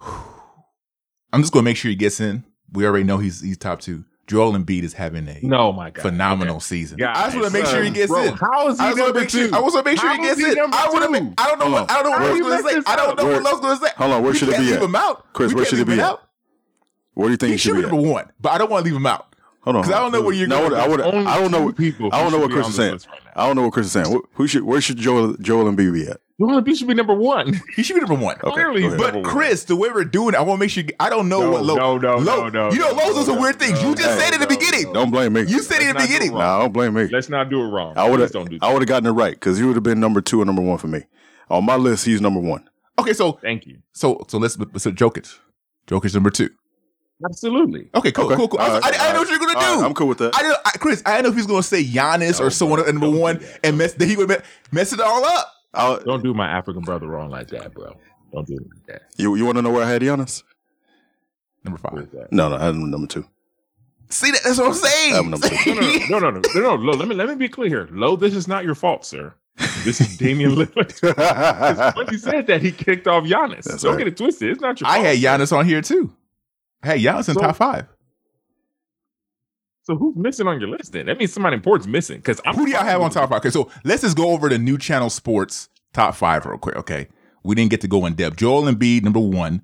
I'm just going to make sure he gets in. We already know he's he's top two. Joel Embiid is having a No, my God. phenomenal Okay. season. Guys, I just want to make sure he um, gets bro, in. How is he I just want to number make sure. two? I want to make sure he gets he in. I want to two? make. I don't know. What. I don't know what How Lowe's you going to say. I don't know Where- what Lowe's going to say. Hold on, where We should it can't be leave at? him out. Chris, We where should it be at? out. Where do you think He it should should be be at? number one, but I don't want to leave him out Hold on. because I don't know where you're going. would, I would, I don't know. What, people I don't know what Chris is saying. list right now. I don't know what Chris is saying. Who should? Where should Joel Joel Embiid be at? Joel Embiid should be number one. He should be number one. Clearly, go he's ahead. But Chris, the way we're doing it, I want to make sure. I don't know No, what Lowe. no, no, Lowe- no, no, You know, no, Lowe's does some no, weird things. no, you just no, said in the no, beginning. no. Don't blame me. You said it in the Let's not do it beginning. wrong. Nah, don't blame me. Let's not do it wrong. I would have. don't I would have gotten it right because he would have been number two and number one for me. On my list, he's number one. Okay, so Thank you. so so let's so Jokic. Jokic's number two. Absolutely. Okay, cool, Okay. cool, cool. I, was- right, I, I didn't know what you were gonna all do. right, I'm cool with that. I, didn't, I Chris, I didn't know if he was gonna say Giannis or someone bro, at number don't one that. and mess that he would mess, mess it all up. I'll, Don't do my African brother wrong like that, bro. Don't do it like that. you you want to know where I had Giannis? Number five. No, no, I had number two. See that? That's what I'm saying. I'm number two. No, no, no, no, no, no, no. Let me let me be clear here. Lo, this is not your fault, sir. This is Damian Lillard. when he said that, he kicked off Giannis. That's Don't right. get it twisted. It's not your fault. I fault. had Giannis on here too. I had Giannis in So- top five. So who's missing on your list then? That means somebody important's missing. Because Who do y'all have on top five? Okay, so let's just go over the new channel sports top five real quick. Okay, we didn't get to go in depth. Joel Embiid number one,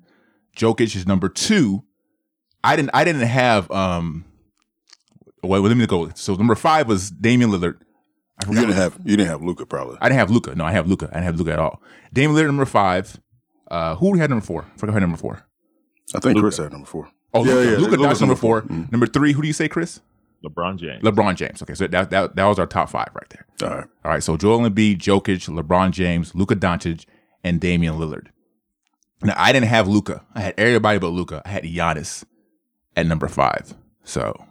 Jokic is number two. I didn't. I didn't have. Um, well, let me go. So number five was Damian Lillard. I You didn't have you didn't have Luka probably. I didn't have Luka. No, I have Luka. I didn't have Luka at all. Damian Lillard number five. Uh, who had number four? I forgot who had number four. I think Luka. Chris had number four. Oh, Yeah, Luka. yeah, Luka Luka's number number four. four. Mhm. Number three. Who do you say, Chris? LeBron James. LeBron James. Okay, so that that that was our top five right there. All right. All right, so Joel Embiid, Jokic, LeBron James, Luka Doncic, and Damian Lillard. Now I didn't have Luka. I had everybody but Luka. I had Giannis at number five. So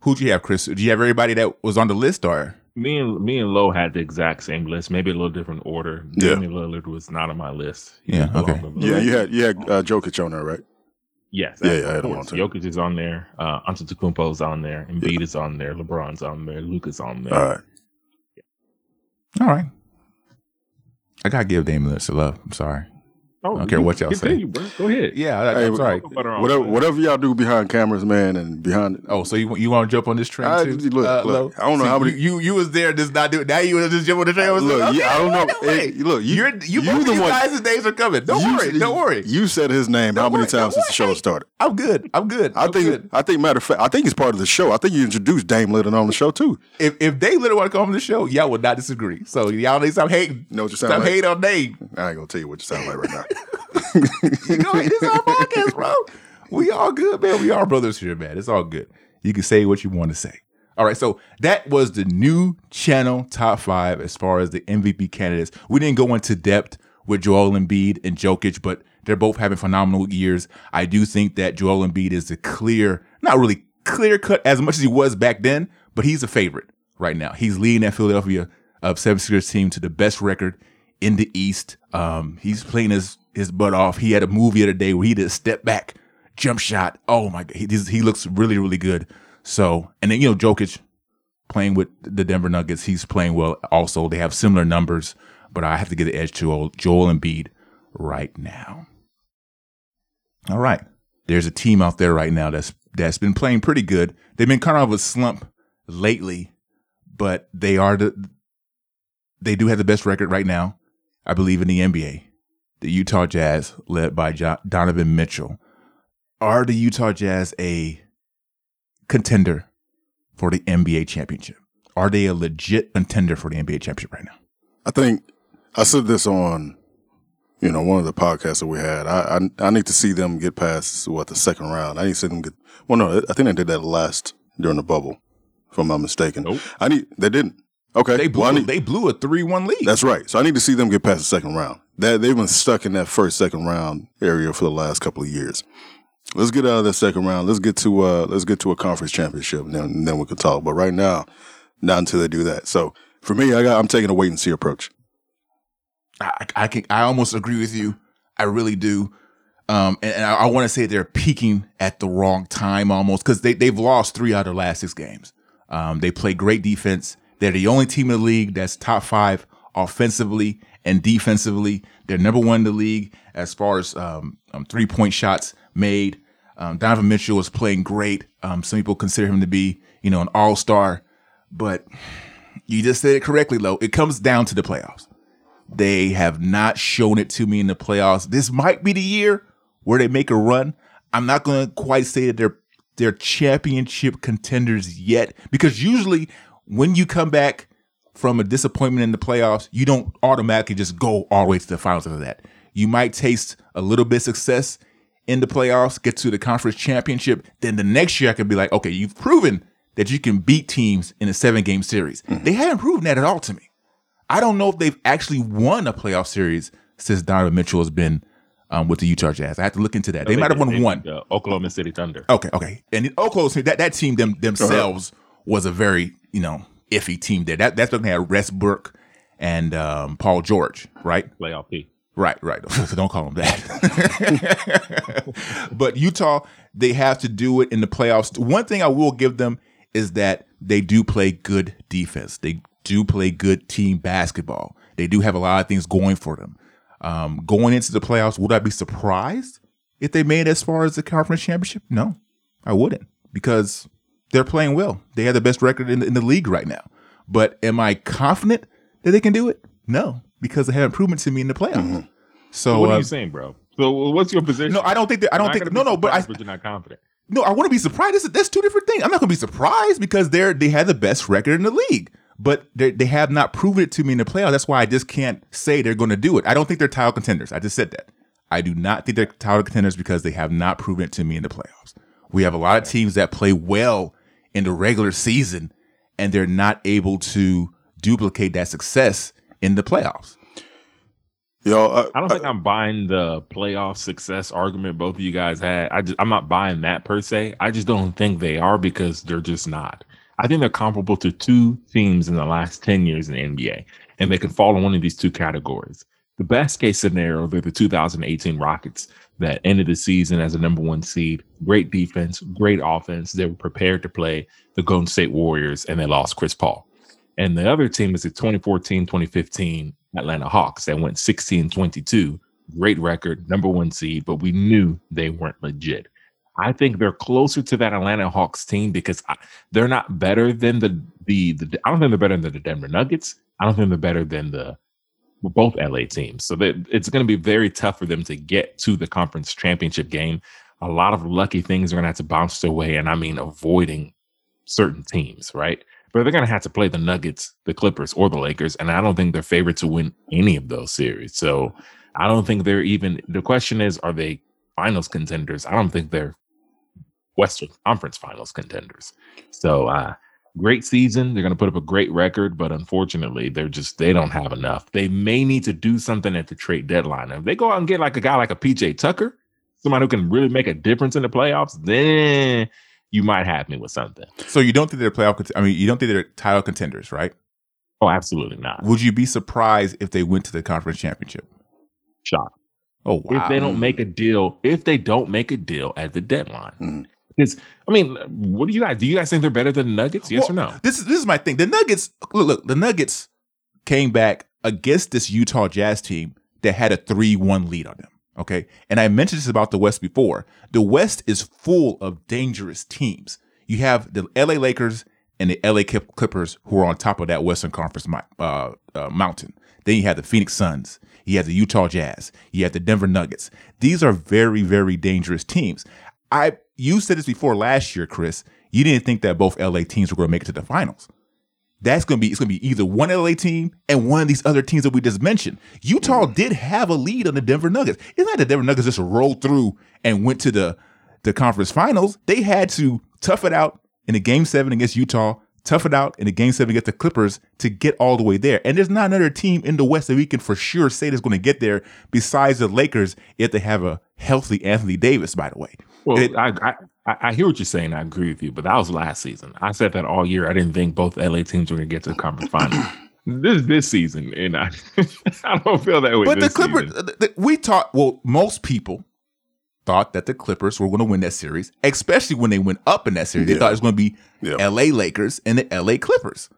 who'd you have, Chris? Did you have everybody that was on the list or me and me and Lowe had the exact same list, maybe a little different order. Yeah. Damian Lillard was not on my list. He Yeah, okay. Yeah, you had you had uh, Jokic on there, right? Yes. Yeah, yeah, I had him course. on too. Jokic is on there. Uh, Antetokounmpo's on there. Embiid is on there. LeBron's on there. Luka's on there. All right. all right. I gotta give Damian Lillard some love. I'm sorry. Oh, I don't care you what y'all say. continue, bro. Go ahead. Yeah, I, Hey, I'm sorry. Butter on Whatever whatever y'all do behind cameras, man, and behind Oh, so you you want to jump on this train I- too? look, uh, look, I don't know See, how many- you, you you was there, just not do it. Now you just jump on the train. I was Look, like, yeah, I don't know. no. Hey, look, you- you're you, you both the these one- guys' names are coming. Don't You- worry. Don't worry. You said his name how Don't many worry, times don't since the show started? I'm good. I'm good. I I'm think good. I think matter of fact, I think he's part of the show. I think you introduced Dame Lillard on the show too. if if Dame Lillard want to come on the show, y'all would not disagree. So y'all need to stop hating. You know what you sound Stop like? hating on Dame. I ain't gonna tell you what you sound like right now. This is our podcast, bro. We all good, man. We are brothers here, man. It's all good. You can say what you want to say. All right, so that was the new channel top five as far as the MVP candidates. We didn't go into depth with Joel Embiid and Jokic, but they're both having phenomenal years. I do think that Joel Embiid is the clear, not really clear cut as much as he was back then, but he's a favorite right now. He's leading that Philadelphia of 76ers team to the best record in the East. Um, he's playing his his butt off. He had a movie the other day where he did a step back jump shot. Oh my god, he, he looks really really good. So and then you know Jokic playing with the Denver Nuggets, he's playing well. Also, they have similar numbers, but I have to give the edge to old Joel Embiid right now. All right, there's a team out there right now that's that's been playing pretty good. They've been kind of a slump lately, but they are the they do have the best record right now, I believe, in the NBA. The Utah Jazz, led by jo- Donovan Mitchell, are the Utah Jazz a contender for the NBA championship? Are they a legit contender for the NBA championship right now? I think I said this on, you know, one of the podcasts that we had. I I, I need to see them get past what the second round. I need to see them get. Well, no, I think they did that last during the bubble, if I'm not mistaken. Nope. I need. They didn't. Okay. They blew well, need- they blew a three one lead. That's right. So I need to see them get past the second round. That they've been stuck in that first, second round area for the last couple of years. Let's get out of that second round. Let's get to uh let's get to a conference championship and then, and then we can talk. But right now, not until they do that. So for me, I got I'm taking a wait and see approach. I, I can I almost agree with you. I really do. Um, and, and I, I want to say they're peaking at the wrong time almost because they, they've lost three out of last six games. Um, they play great defense. They're the only team in the league that's top five offensively and defensively. They're number one in the league as far as um, um, three point shots made. Um, Donovan Mitchell is playing great. Um, some people consider him to be, you know, an all star, but you just said it correctly, Lo. It comes down to the playoffs. They have not shown it to me in the playoffs. This might be the year where they make a run. I'm not going to quite say that they're they're championship contenders yet because usually when you come back from a disappointment in the playoffs, you don't automatically just go all the way to the finals after that. You might taste a little bit of success in the playoffs, get to the conference championship, then the next year I could be like, okay, you've proven that you can beat teams in a seven game series. They haven't proven that at all to me. I don't know if they've actually won a playoff series since Donovan Mitchell has been um, with the Utah Jazz. I have to look into that. They, might have won They- one. The Oklahoma City Thunder. Okay, okay. And Oklahoma City, that, that team them themselves was a very, you know, iffy team there. That that's when they had Westbrook and um, Paul George, right? Playoff P. Right, right. So don't call them that. but Utah, they have to do it in the playoffs. One thing I will give them is that they do play good defense. They do play good team basketball. They do have a lot of things going for them. Um, going into the playoffs, would I be surprised if they made as far as the conference championship? No, I wouldn't because they're playing well. They have the best record in the, in the league right now. But am I confident that they can do it? No, because they haven't proven to me in the playoffs. So what are uh, you saying, bro? So what's your position? no, I don't think that. I don't think. No, no, but I, but you're not confident. no, I want to be surprised. This, that's two different things. I'm not going to be surprised because they're they have the best record in the league, but they they have not proven it to me in the playoffs. That's why I just can't say they're going to do it. I don't think they're title contenders. I just said that. I do not think they're title contenders because they have not proven it to me in the playoffs. We have a lot of teams that play well in the regular season, and they're not able to duplicate that success in the playoffs. Yo, uh, I don't think I'm buying the playoff success argument both of you guys had. I just I'm not buying that per se. I just don't think they are because they're just not. I think they're comparable to two teams in the last 10 years in the NBA, and they can fall in one of these two categories. The best case scenario, they're the 2018 Rockets that ended the season as a number one seed. Great defense, great offense. They were prepared to play the Golden State Warriors, and they lost Chris Paul. And the other team is the 2014 2015 Atlanta Hawks that went 16 22. Great record, number one seed, but we knew they weren't legit. I think they're closer to that Atlanta Hawks team because I, they're not better than the, the the I don't think they're better than the Denver Nuggets. I don't think they're better than the both LA teams. So that it's going to be very tough for them to get to the conference championship game. A lot of lucky things are going to have to bounce their way, and I mean avoiding certain teams, right? But they're going to have to play the Nuggets, the Clippers, or the Lakers, and I don't think they're favored to win any of those series. So I don't think they're even. The question is, are they finals contenders? I don't think they're Western Conference Finals contenders. So uh, great season. They're going to put up a great record, but unfortunately, they're just they don't have enough. They may need to do something at the trade deadline. If they go out and get like a guy like a PJ Tucker, somebody who can really make a difference in the playoffs, then you might have me with something. So you don't think they're playoff? cont- I mean, you don't think they're title contenders, right? Oh, absolutely not. Would you be surprised if they went to the conference championship? Shock. Oh wow! If they don't make a deal, if they don't make a deal at the deadline. Mhm. I mean, what do you guys do? You guys think they're better than the Nuggets? Yes or no? This is this is my thing. The Nuggets look, look, the Nuggets came back against this Utah Jazz team that had a 3-1 lead on them. Okay. And I mentioned this about the West before. The West is full of dangerous teams. You have the LA Lakers and the LA Clippers who are on top of that Western Conference uh, uh, mountain. Then you have the Phoenix Suns. You have the Utah Jazz. You have the Denver Nuggets. These are very, very dangerous teams. I you said this before last year, Chris. You didn't think that both LA teams were going to make it to the finals. That's going to be it's going to be either one LA team and one of these other teams that we just mentioned. Utah mm-hmm. did have a lead on the Denver Nuggets. It's not that Denver Nuggets just rolled through and went to the the conference finals. They had to tough it out in the game seven against Utah, tough it out in the game seven against the Clippers to get all the way there. And there's not another team in the West that we can for sure say that's going to get there besides the Lakers if they have a healthy Anthony Davis. By the way, Well, It- I, I I hear what you're saying. I agree with you, but that was last season. I said that all year. I didn't think both LA teams were going to get to the conference final. this this season, and I I don't feel that way. But the Clippers, uh, we taught well most people thought that the Clippers were going to win that series, especially when they went up in that series. They Yeah. thought it was going to be Yeah. LA Lakers and the LA Clippers.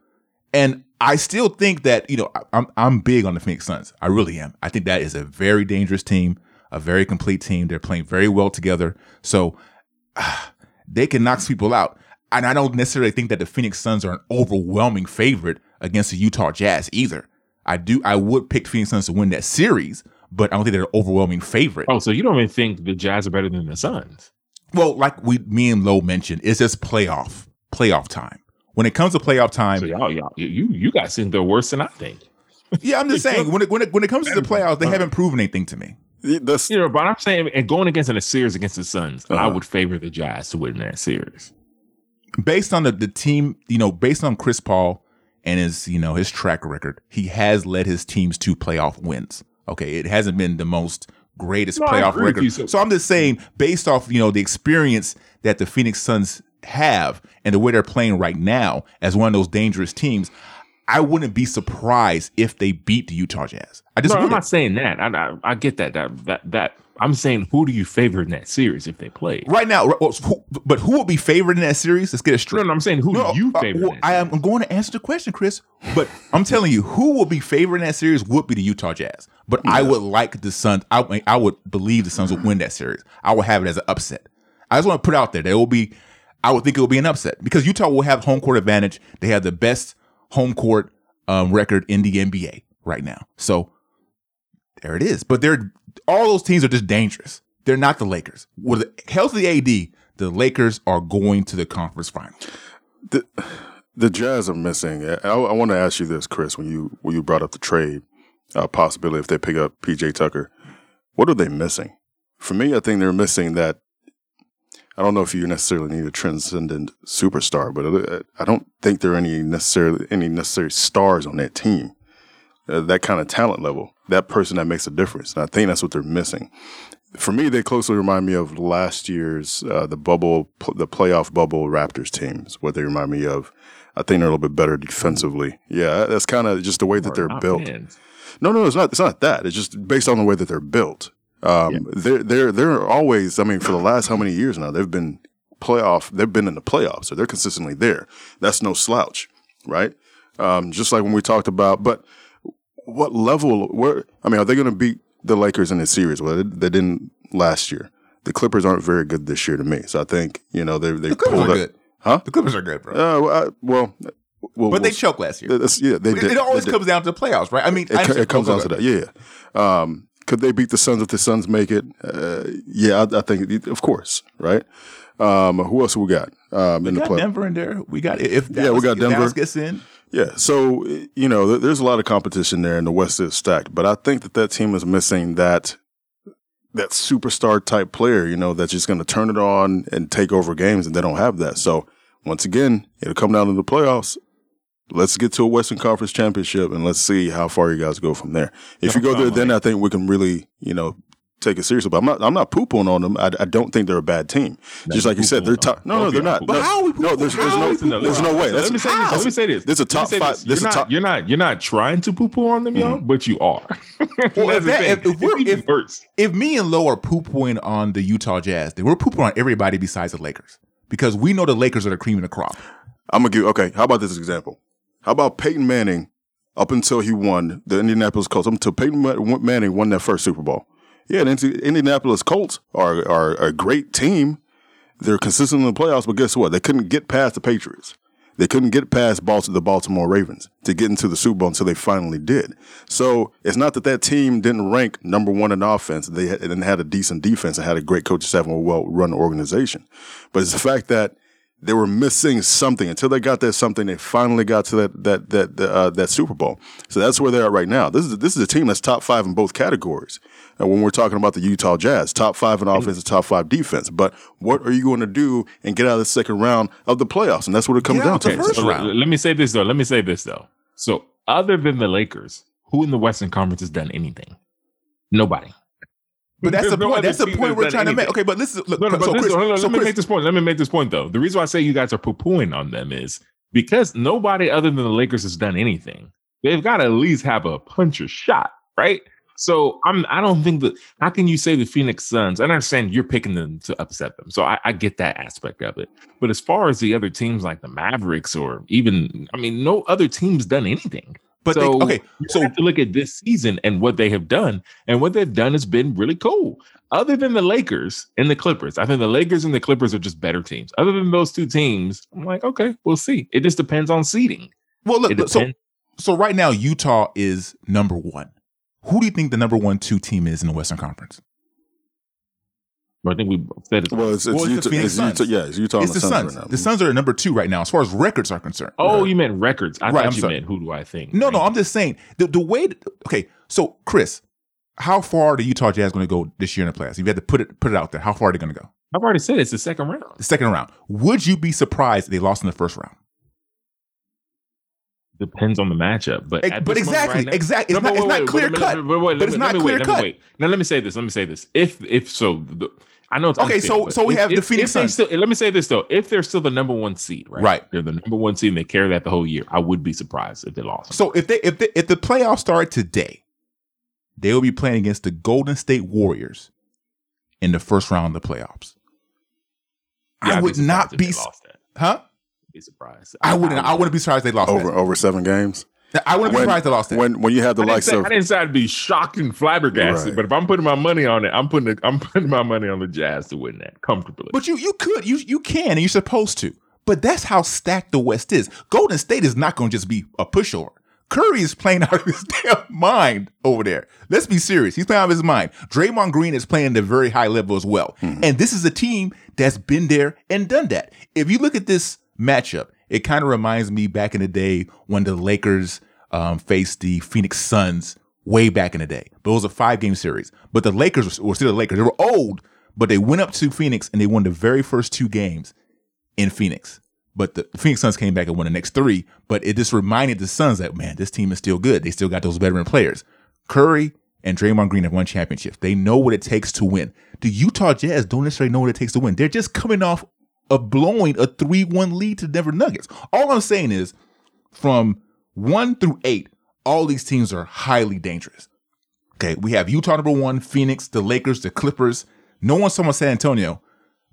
And I still think that, you know, I'm I'm big on the Phoenix Suns. I really am. I think that is a very dangerous team, a very complete team. They're playing very well together. So ah, they can knock people out. And I don't necessarily think that the Phoenix Suns are an overwhelming favorite against the Utah Jazz either. I do I would pick Phoenix Suns to win that series, but I don't think they're an overwhelming favorite. Oh, so you don't even think the Jazz are better than the Suns? Well, like we me and Lowe mentioned, it's just playoff playoff time. When it comes to playoff time, So y'all, y'all, you, you guys think they're worse than I think. yeah, I'm just saying when it when it when it comes to the playoffs, they haven't proven anything to me. That's You know, but I'm saying, and going against in a series against the Suns, I Uh-huh. would favor the Jazz to win that series. Based on the, the team, you know, based on Chris Paul and his, you know, his track record, he has led his teams to playoff wins. Okay. It hasn't been the most greatest No, playoff record. you. So, So- I'm just saying, based off, you know, the experience that the Phoenix Suns have and the way they're playing right now as one of those dangerous teams, I wouldn't be surprised if they beat the Utah Jazz. I just No, I'm wouldn't. saying that. I, I, I get that. That that that. I'm saying, who do you favor in that series if they play? right now, but who will be favored in that series? Let's get it straight. No, no, I'm saying, who No, do you uh, favor? well, I am going to answer the question, Chris. But I'm telling you, who will be favored in that series would be the Utah Jazz. But I would like the Suns. I, I would believe the Suns would win that series. I would have it as an upset. I just want to put out there that it will be. I would think it will be an upset because Utah will have home court advantage. They have the best home court um, record in the NBA right now. So there it is. But they're all those teams are just dangerous. They're not the Lakers. With a healthy AD, the Lakers are going to the conference final. the, the Jazz are missing. I, I want to ask you this, Chris, when you when you brought up the trade uh, possibility if they pick up PJ Tucker, what are they missing? For me, I think they're missing that. I don't know if you necessarily need a transcendent superstar, but uh, I don't think there are any necessarily any necessary stars on that team. Uh, that kind of talent level, that person that makes a difference, and I think that's what they're missing. For me, they closely remind me of last year's uh, the bubble, pl- the playoff bubble Raptors teams. What they remind me of. I think they're a little bit better defensively. Yeah, that's kind of just the way that they're built. fans. No, no, it's not. It's not that. It's just based on the way that they're built. Um, They're they're they're always. I mean, for the last how many years now, they've been playoff. They've been in the playoffs, so they're consistently there. That's no slouch, right? Um, just like when we talked about, but what level? Where? I mean, are they going to beat the Lakers in the series? Well, they, they didn't last year. The Clippers aren't very good this year to me. So I think you know they they The Clippers pulled are up- good. Huh? The Clippers are good, bro. Uh, well, I, well, well, but they choked last year. yeah, they It, did. it always comes down to the playoffs, right? I mean, It, I it comes down to that. Yeah. Um, could they beat the Suns if the Suns make it? Uh, yeah, I, I think, of course, right? Um, who else we got um, in We the got play? Denver in there. We got if Yeah, we got Denver. Dallas gets in. Yeah. So, you know, th- there's a lot of competition there, and the West is stacked. But I think that that team is missing that that superstar type player, you know, that's just going to turn it on and take over games, and they don't have that. So, once again, it'll come down to the playoffs. Let's get to a Western Conference championship, and let's see how far you guys go from there. If you go there, then I think we can really, you know, take it seriously. But I'm not, I'm not poo pooing on them. I, I don't think they're a bad team. just like you said, they're top. No, no, they're not. but no, how are we no, there's, there's no, Listen, there's no way. That's, let me say this. Let me say this. This is a top five. This. This You're a not, top. You're not. You're not trying to poo poo on them, yo, mm-hmm. but you are. Well, if that- if- if we're- if- If me and Lo are poo pooing on the Utah Jazz, then we're poo pooing on everybody besides the Lakers because we know the Lakers are the cream of the crop. I'm gonna give. Okay, how about this example? How about Peyton Manning up until he won the Indianapolis Colts? Until Peyton Manning won that first Super Bowl. Yeah, the Indianapolis Colts are are a great team. They're consistent in the playoffs, but guess what? They couldn't get past the Patriots. They couldn't get past the Baltimore Ravens to get into the Super Bowl until they finally did. So it's not that that team didn't rank number one in offense. They had, and had a decent defense and had a great coaching staff and a well-run organization. But it's the fact that they were missing something until they got that something. They finally got to that that that uh, that Super Bowl. So that's where they're at right now. This is this is a team that's top five in both categories. And when we're talking about the Utah Jazz, top five in offense and top five defense. But what are you going to do and get out of the second round of the playoffs? And that's what it comes Get down to. first round. Let me say this though. Let me say this though. So other than the Lakers, who in the Western Conference has done anything? Nobody. But that's the no point. That's the point we're trying to make. Okay, but listen. Look, No, no, so Chris, on, so let me Chris- make this point. Let me make this point though. The reason why I say you guys are poo-pooing on them is because nobody other than the Lakers has done anything. They've got to at least have a puncher shot, right? So I'm. I don't think that. How can you say the Phoenix Suns? I understand you're picking them to upset them. So I, I get that aspect of it. But as far as the other teams like the Mavericks or even, I mean, no other team's done anything. But they- so, okay, so- to look at this season and what they have done, and what they've done has been really cool. Other than the Lakers and the Clippers, I think the Lakers and the Clippers are just better teams. Other than those two teams, I'm like, okay, we'll see. It just depends on seeding. Well, look, look, so so right now Utah is number one. Who do you think the number one two team is in the Western Conference? I think we said it. Well, it's, it's, Well, it's the Phoenix it's Utah. Suns. Yeah, it's Utah. it's and the Suns. right now. the Suns are number two right now as far as records are concerned. Oh, you meant records. I Right, thought I'm you sorry. meant who do I think? No, no, I'm just saying the the way. that- okay, so Chris, how far are the Utah Jazz going to go this year in the playoffs? If you had to put it put it out there, how far are they going to go? I've already said it's the second round. The second round. Would you be surprised if they lost in the first round? Depends on the matchup, but at but this exactly, right now- exactly. It's No, not, but it's wait, not wait, clear wait, cut. wait, wait, wait, but it's let not me- clear let me cut. wait. Now let me say this. Let me say this. If if so, the, I know it's Okay, unfair, so- so we if- have the Phoenix Suns. Still, let me say this though: if they're still the number one seed, right? Right. They're the number one seed, and they carry that the whole year. I would be surprised if they lost. So if they if they, if the playoffs start today, they will be playing against the Golden State Warriors in the first round of the playoffs. Yeah, I I'd would surprised not if be, they lost that. huh? Be surprised. I wouldn't. I wouldn't be surprised they lost over over seven games. That. I wouldn't be When- surprised if they lost that. When when you have the I didn't, likes say, of I didn't say I'd be shocked and flabbergasted, Right. but if I'm putting my money on it, I'm putting it, I'm putting my money on the Jazz to win that comfortably. But you you could you you can and you're supposed to. But that's how stacked the West is. Golden State is not going to just be a pushover. Curry is playing out of his damn mind over there. Let's be serious. He's playing out of his mind. Draymond Green is playing at a very high level as well. Mm-hmm. And this is a team that's been there and done that. If you look at this matchup, it kind of reminds me back in the day when the Lakers um, faced the Phoenix Suns way back in the day. But it was a five game series. But the Lakers were still the Lakers. They were old, but they went up to Phoenix and they won the very first two games in Phoenix. But the Phoenix Suns came back and won the next three. But it just reminded the Suns that, man, this team is still good. They still got those veteran players. Curry and Draymond Green have won championships. They know what it takes to win. The Utah Jazz don't necessarily know what it takes to win. They're just coming off of blowing a 3 1 lead to Denver Nuggets. All I'm saying is from one through eight, all these teams are highly dangerous. Okay, we have Utah number one, Phoenix, the Lakers, the Clippers. No one's talking about San Antonio,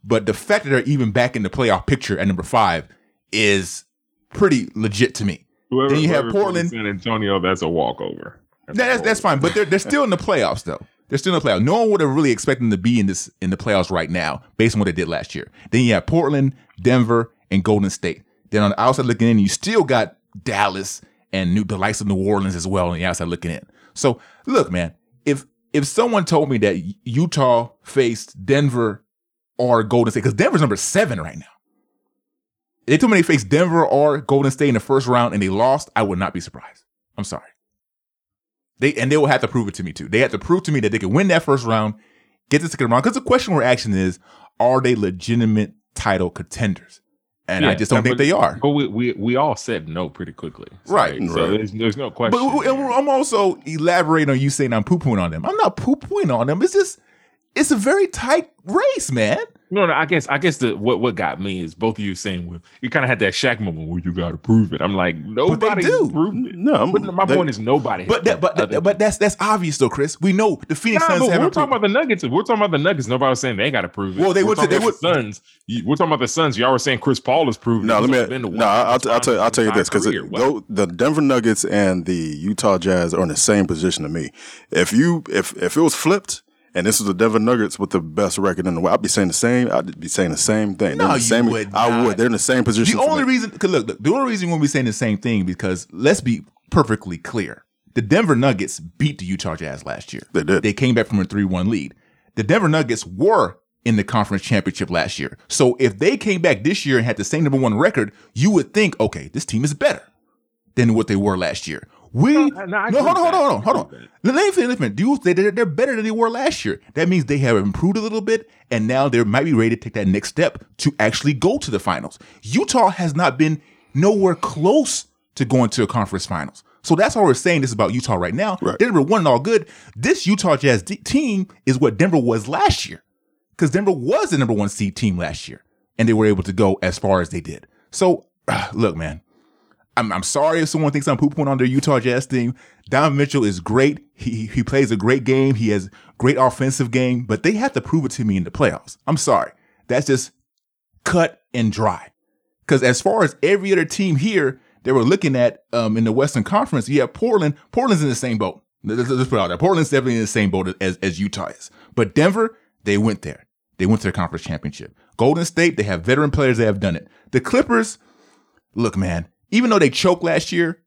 but the fact that they're even back in the playoff picture at number five is pretty legit to me. Whoever, then you have Portland. San Antonio. That's a walkover. That's, That's that's fine, but they're they're still in the playoffs though. They're still in the playoffs. No one would have really expected them to be in this in the playoffs right now, based on what they did last year. Then you have Portland, Denver, and Golden State. Then on the outside looking in, you still got Dallas and New the likes of New Orleans as well on the outside looking in. So look, man, if if someone told me that Utah faced Denver or Golden State, because Denver's number seven right now. They told me they faced Denver or Golden State in the first round and they lost, I would not be surprised. I'm sorry. They and they will have to prove it to me too. They have to prove to me that they can win that first round, get the second round. Because the question we're asking is, are they legitimate title contenders? And I just don't think they are. But we, we we all said no pretty quickly, Right. So Right. there's there's no question. But. I'm also elaborating on you saying I'm poo pooing on them. I'm not poo pooing on them. It's just it's a very tight race, man. No, no, I guess I guess the what what got me is both of you saying well, you kind of had that Shaq moment where you got to prove it. I'm like nobody do. proved it. No, but my they- point is nobody. But that, but other- but that's that's obvious though, Chris. We know the Phoenix Nah, Suns but we're talking proved- about the Nuggets. If we're talking about the Nuggets, nobody was saying they got to prove it. Well, they We're would say- they about the Suns. We're talking about the Suns. Y'all were saying Chris Paul is proving. No, let me. only been to No, I'll, conference I'll, tell, I'll tell you this because in his entire career. the Denver Nuggets and the Utah Jazz are in the same position to me. If you if if it was flipped and this is the Denver Nuggets with the best record in the world, I'd be saying the same. I'd be saying the same thing. No, the you same, would I would. They're in the same position. The only me. reason, cause look, look, the only reason we'll be saying the same thing because let's be perfectly clear: the Denver Nuggets beat the Utah Jazz last year. They did. They came back from a three-one lead. The Denver Nuggets were in the conference championship last year. So if they came back this year and had the same number one record, you would think, okay, this team is better than what they were last year. We No, no, no, hold on, hold on, hold on, hold on. Let me finish. Let. Do you, they, they're, they're better than they were last year. That means they have improved a little bit, and now they might be ready to take that next step to actually go to the finals. Utah has not been nowhere close to going to a conference finals. So that's why we're saying this about Utah right now. Right. Denver won and all good. This Utah Jazz d- team is what Denver was last year because Denver was the number one seed team last year, and they were able to go as far as they did. So, look, man, I'm, I'm sorry if someone thinks I'm poo pooing on their Utah Jazz team. Don Mitchell is great. He he plays a great game. He has great offensive game, but they have to prove it to me in the playoffs. I'm sorry. That's just cut and dry. Because as far as every other team here, they were looking at um, in the Western Conference, you have Portland. Portland's in the same boat. Let's, let's put it out there. Portland's definitely in the same boat as, as Utah is. But Denver, they went there. They went to their conference championship. Golden State, they have veteran players that have done it. The Clippers, look, man, even though they choked last year,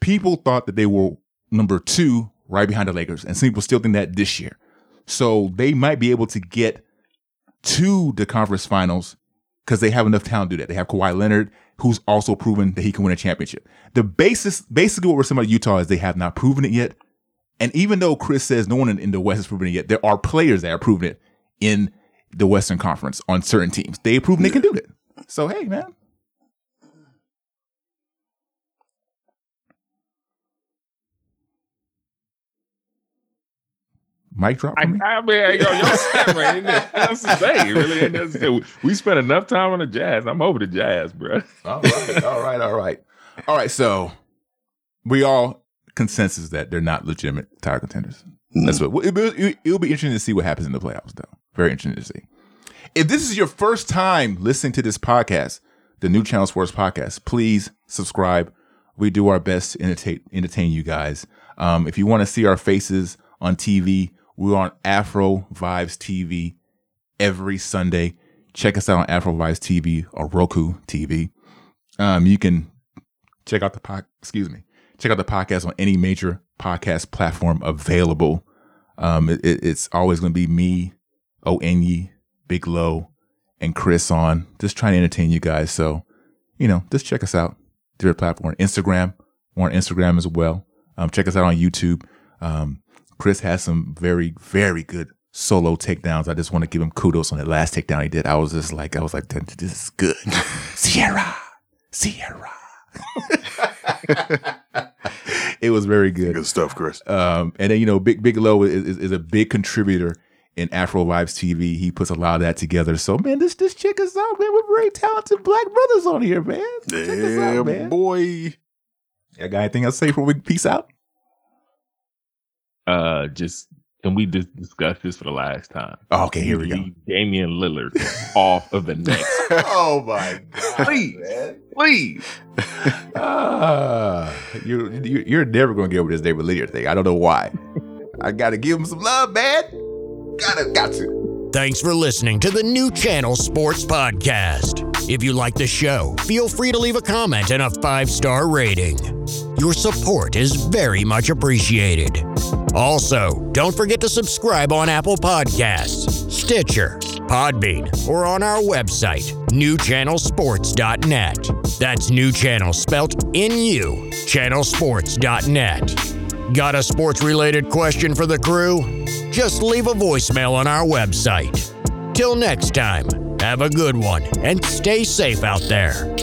people thought that they were number two right behind the Lakers. And some people still think that this year. So they might be able to get to the conference finals because they have enough talent to do that. They have Kawhi Leonard, who's also proven that he can win a championship. The basis, basically, what we're saying about Utah is they have not proven it yet. And even though Chris says no one in, in the West has proven it yet, there are players that have proven it in the Western Conference on certain teams. They've proven they can do it. So hey, man. Mic drop. I, for me? I mean, yo, y'all said, man, ain't nothing else to say. Really, ain't nothing to say. We spent enough time on the Jazz. I'm over the Jazz, bro. All right, all right, all right, all right. So we all consensus that they're not legitimate title contenders. That's what it, it, it'll be interesting to see what happens in the playoffs, though. Very interesting to see. If this is your first time listening to this podcast, the New Channel Sports Podcast, please subscribe. We do our best to entertain, entertain you guys. Um, if you want to see our faces on TV, we're on Afro Vibes TV every Sunday. Check us out on Afro Vibes TV or Roku TV. Um, you can check out the pod, excuse me, check out the podcast on any major podcast platform available. Um, it, it- it's always going to be me, Onye, Big Low, and Chris on, just trying to entertain you guys. So, you know, just check us out. Different platform, Instagram, we're on Instagram as well. Um, check us out on YouTube. Um, Chris has some very, very good solo takedowns. I just want to give him kudos on the last takedown he did. I was just like, I was like, this is good. Sierra, Sierra. it was very good. Good stuff, Chris. Um, and then you know, Big Bigelow is, is, is a big contributor in Afro Vibes TV. He puts a lot of that together. So man, this this check us out, man. We're very talented black brothers on here, man. Check Yeah, out, man. boy. I got anything else to say before we peace out? Uh, just can we just discuss this for the last time? Oh, okay, here we go. Damian Lillard off of the Knicks. oh my god, Please. Please. Ah, you, you you're never gonna get over this Damian Lillard thing. I don't know why. I gotta give him some love, man. Gotta got to. Thanks for listening to the New Channel Sports Podcast. If you like the show, feel free to leave a comment and a five star rating. Your support is very much appreciated. Also, don't forget to subscribe on Apple Podcasts, Stitcher, Podbean, or on our website, newchannelsports.net. That's new channel spelt N U, channelsports.net. Got a sports related question for the crew? Just leave a voicemail on our website. Till next time, have a good one and stay safe out there.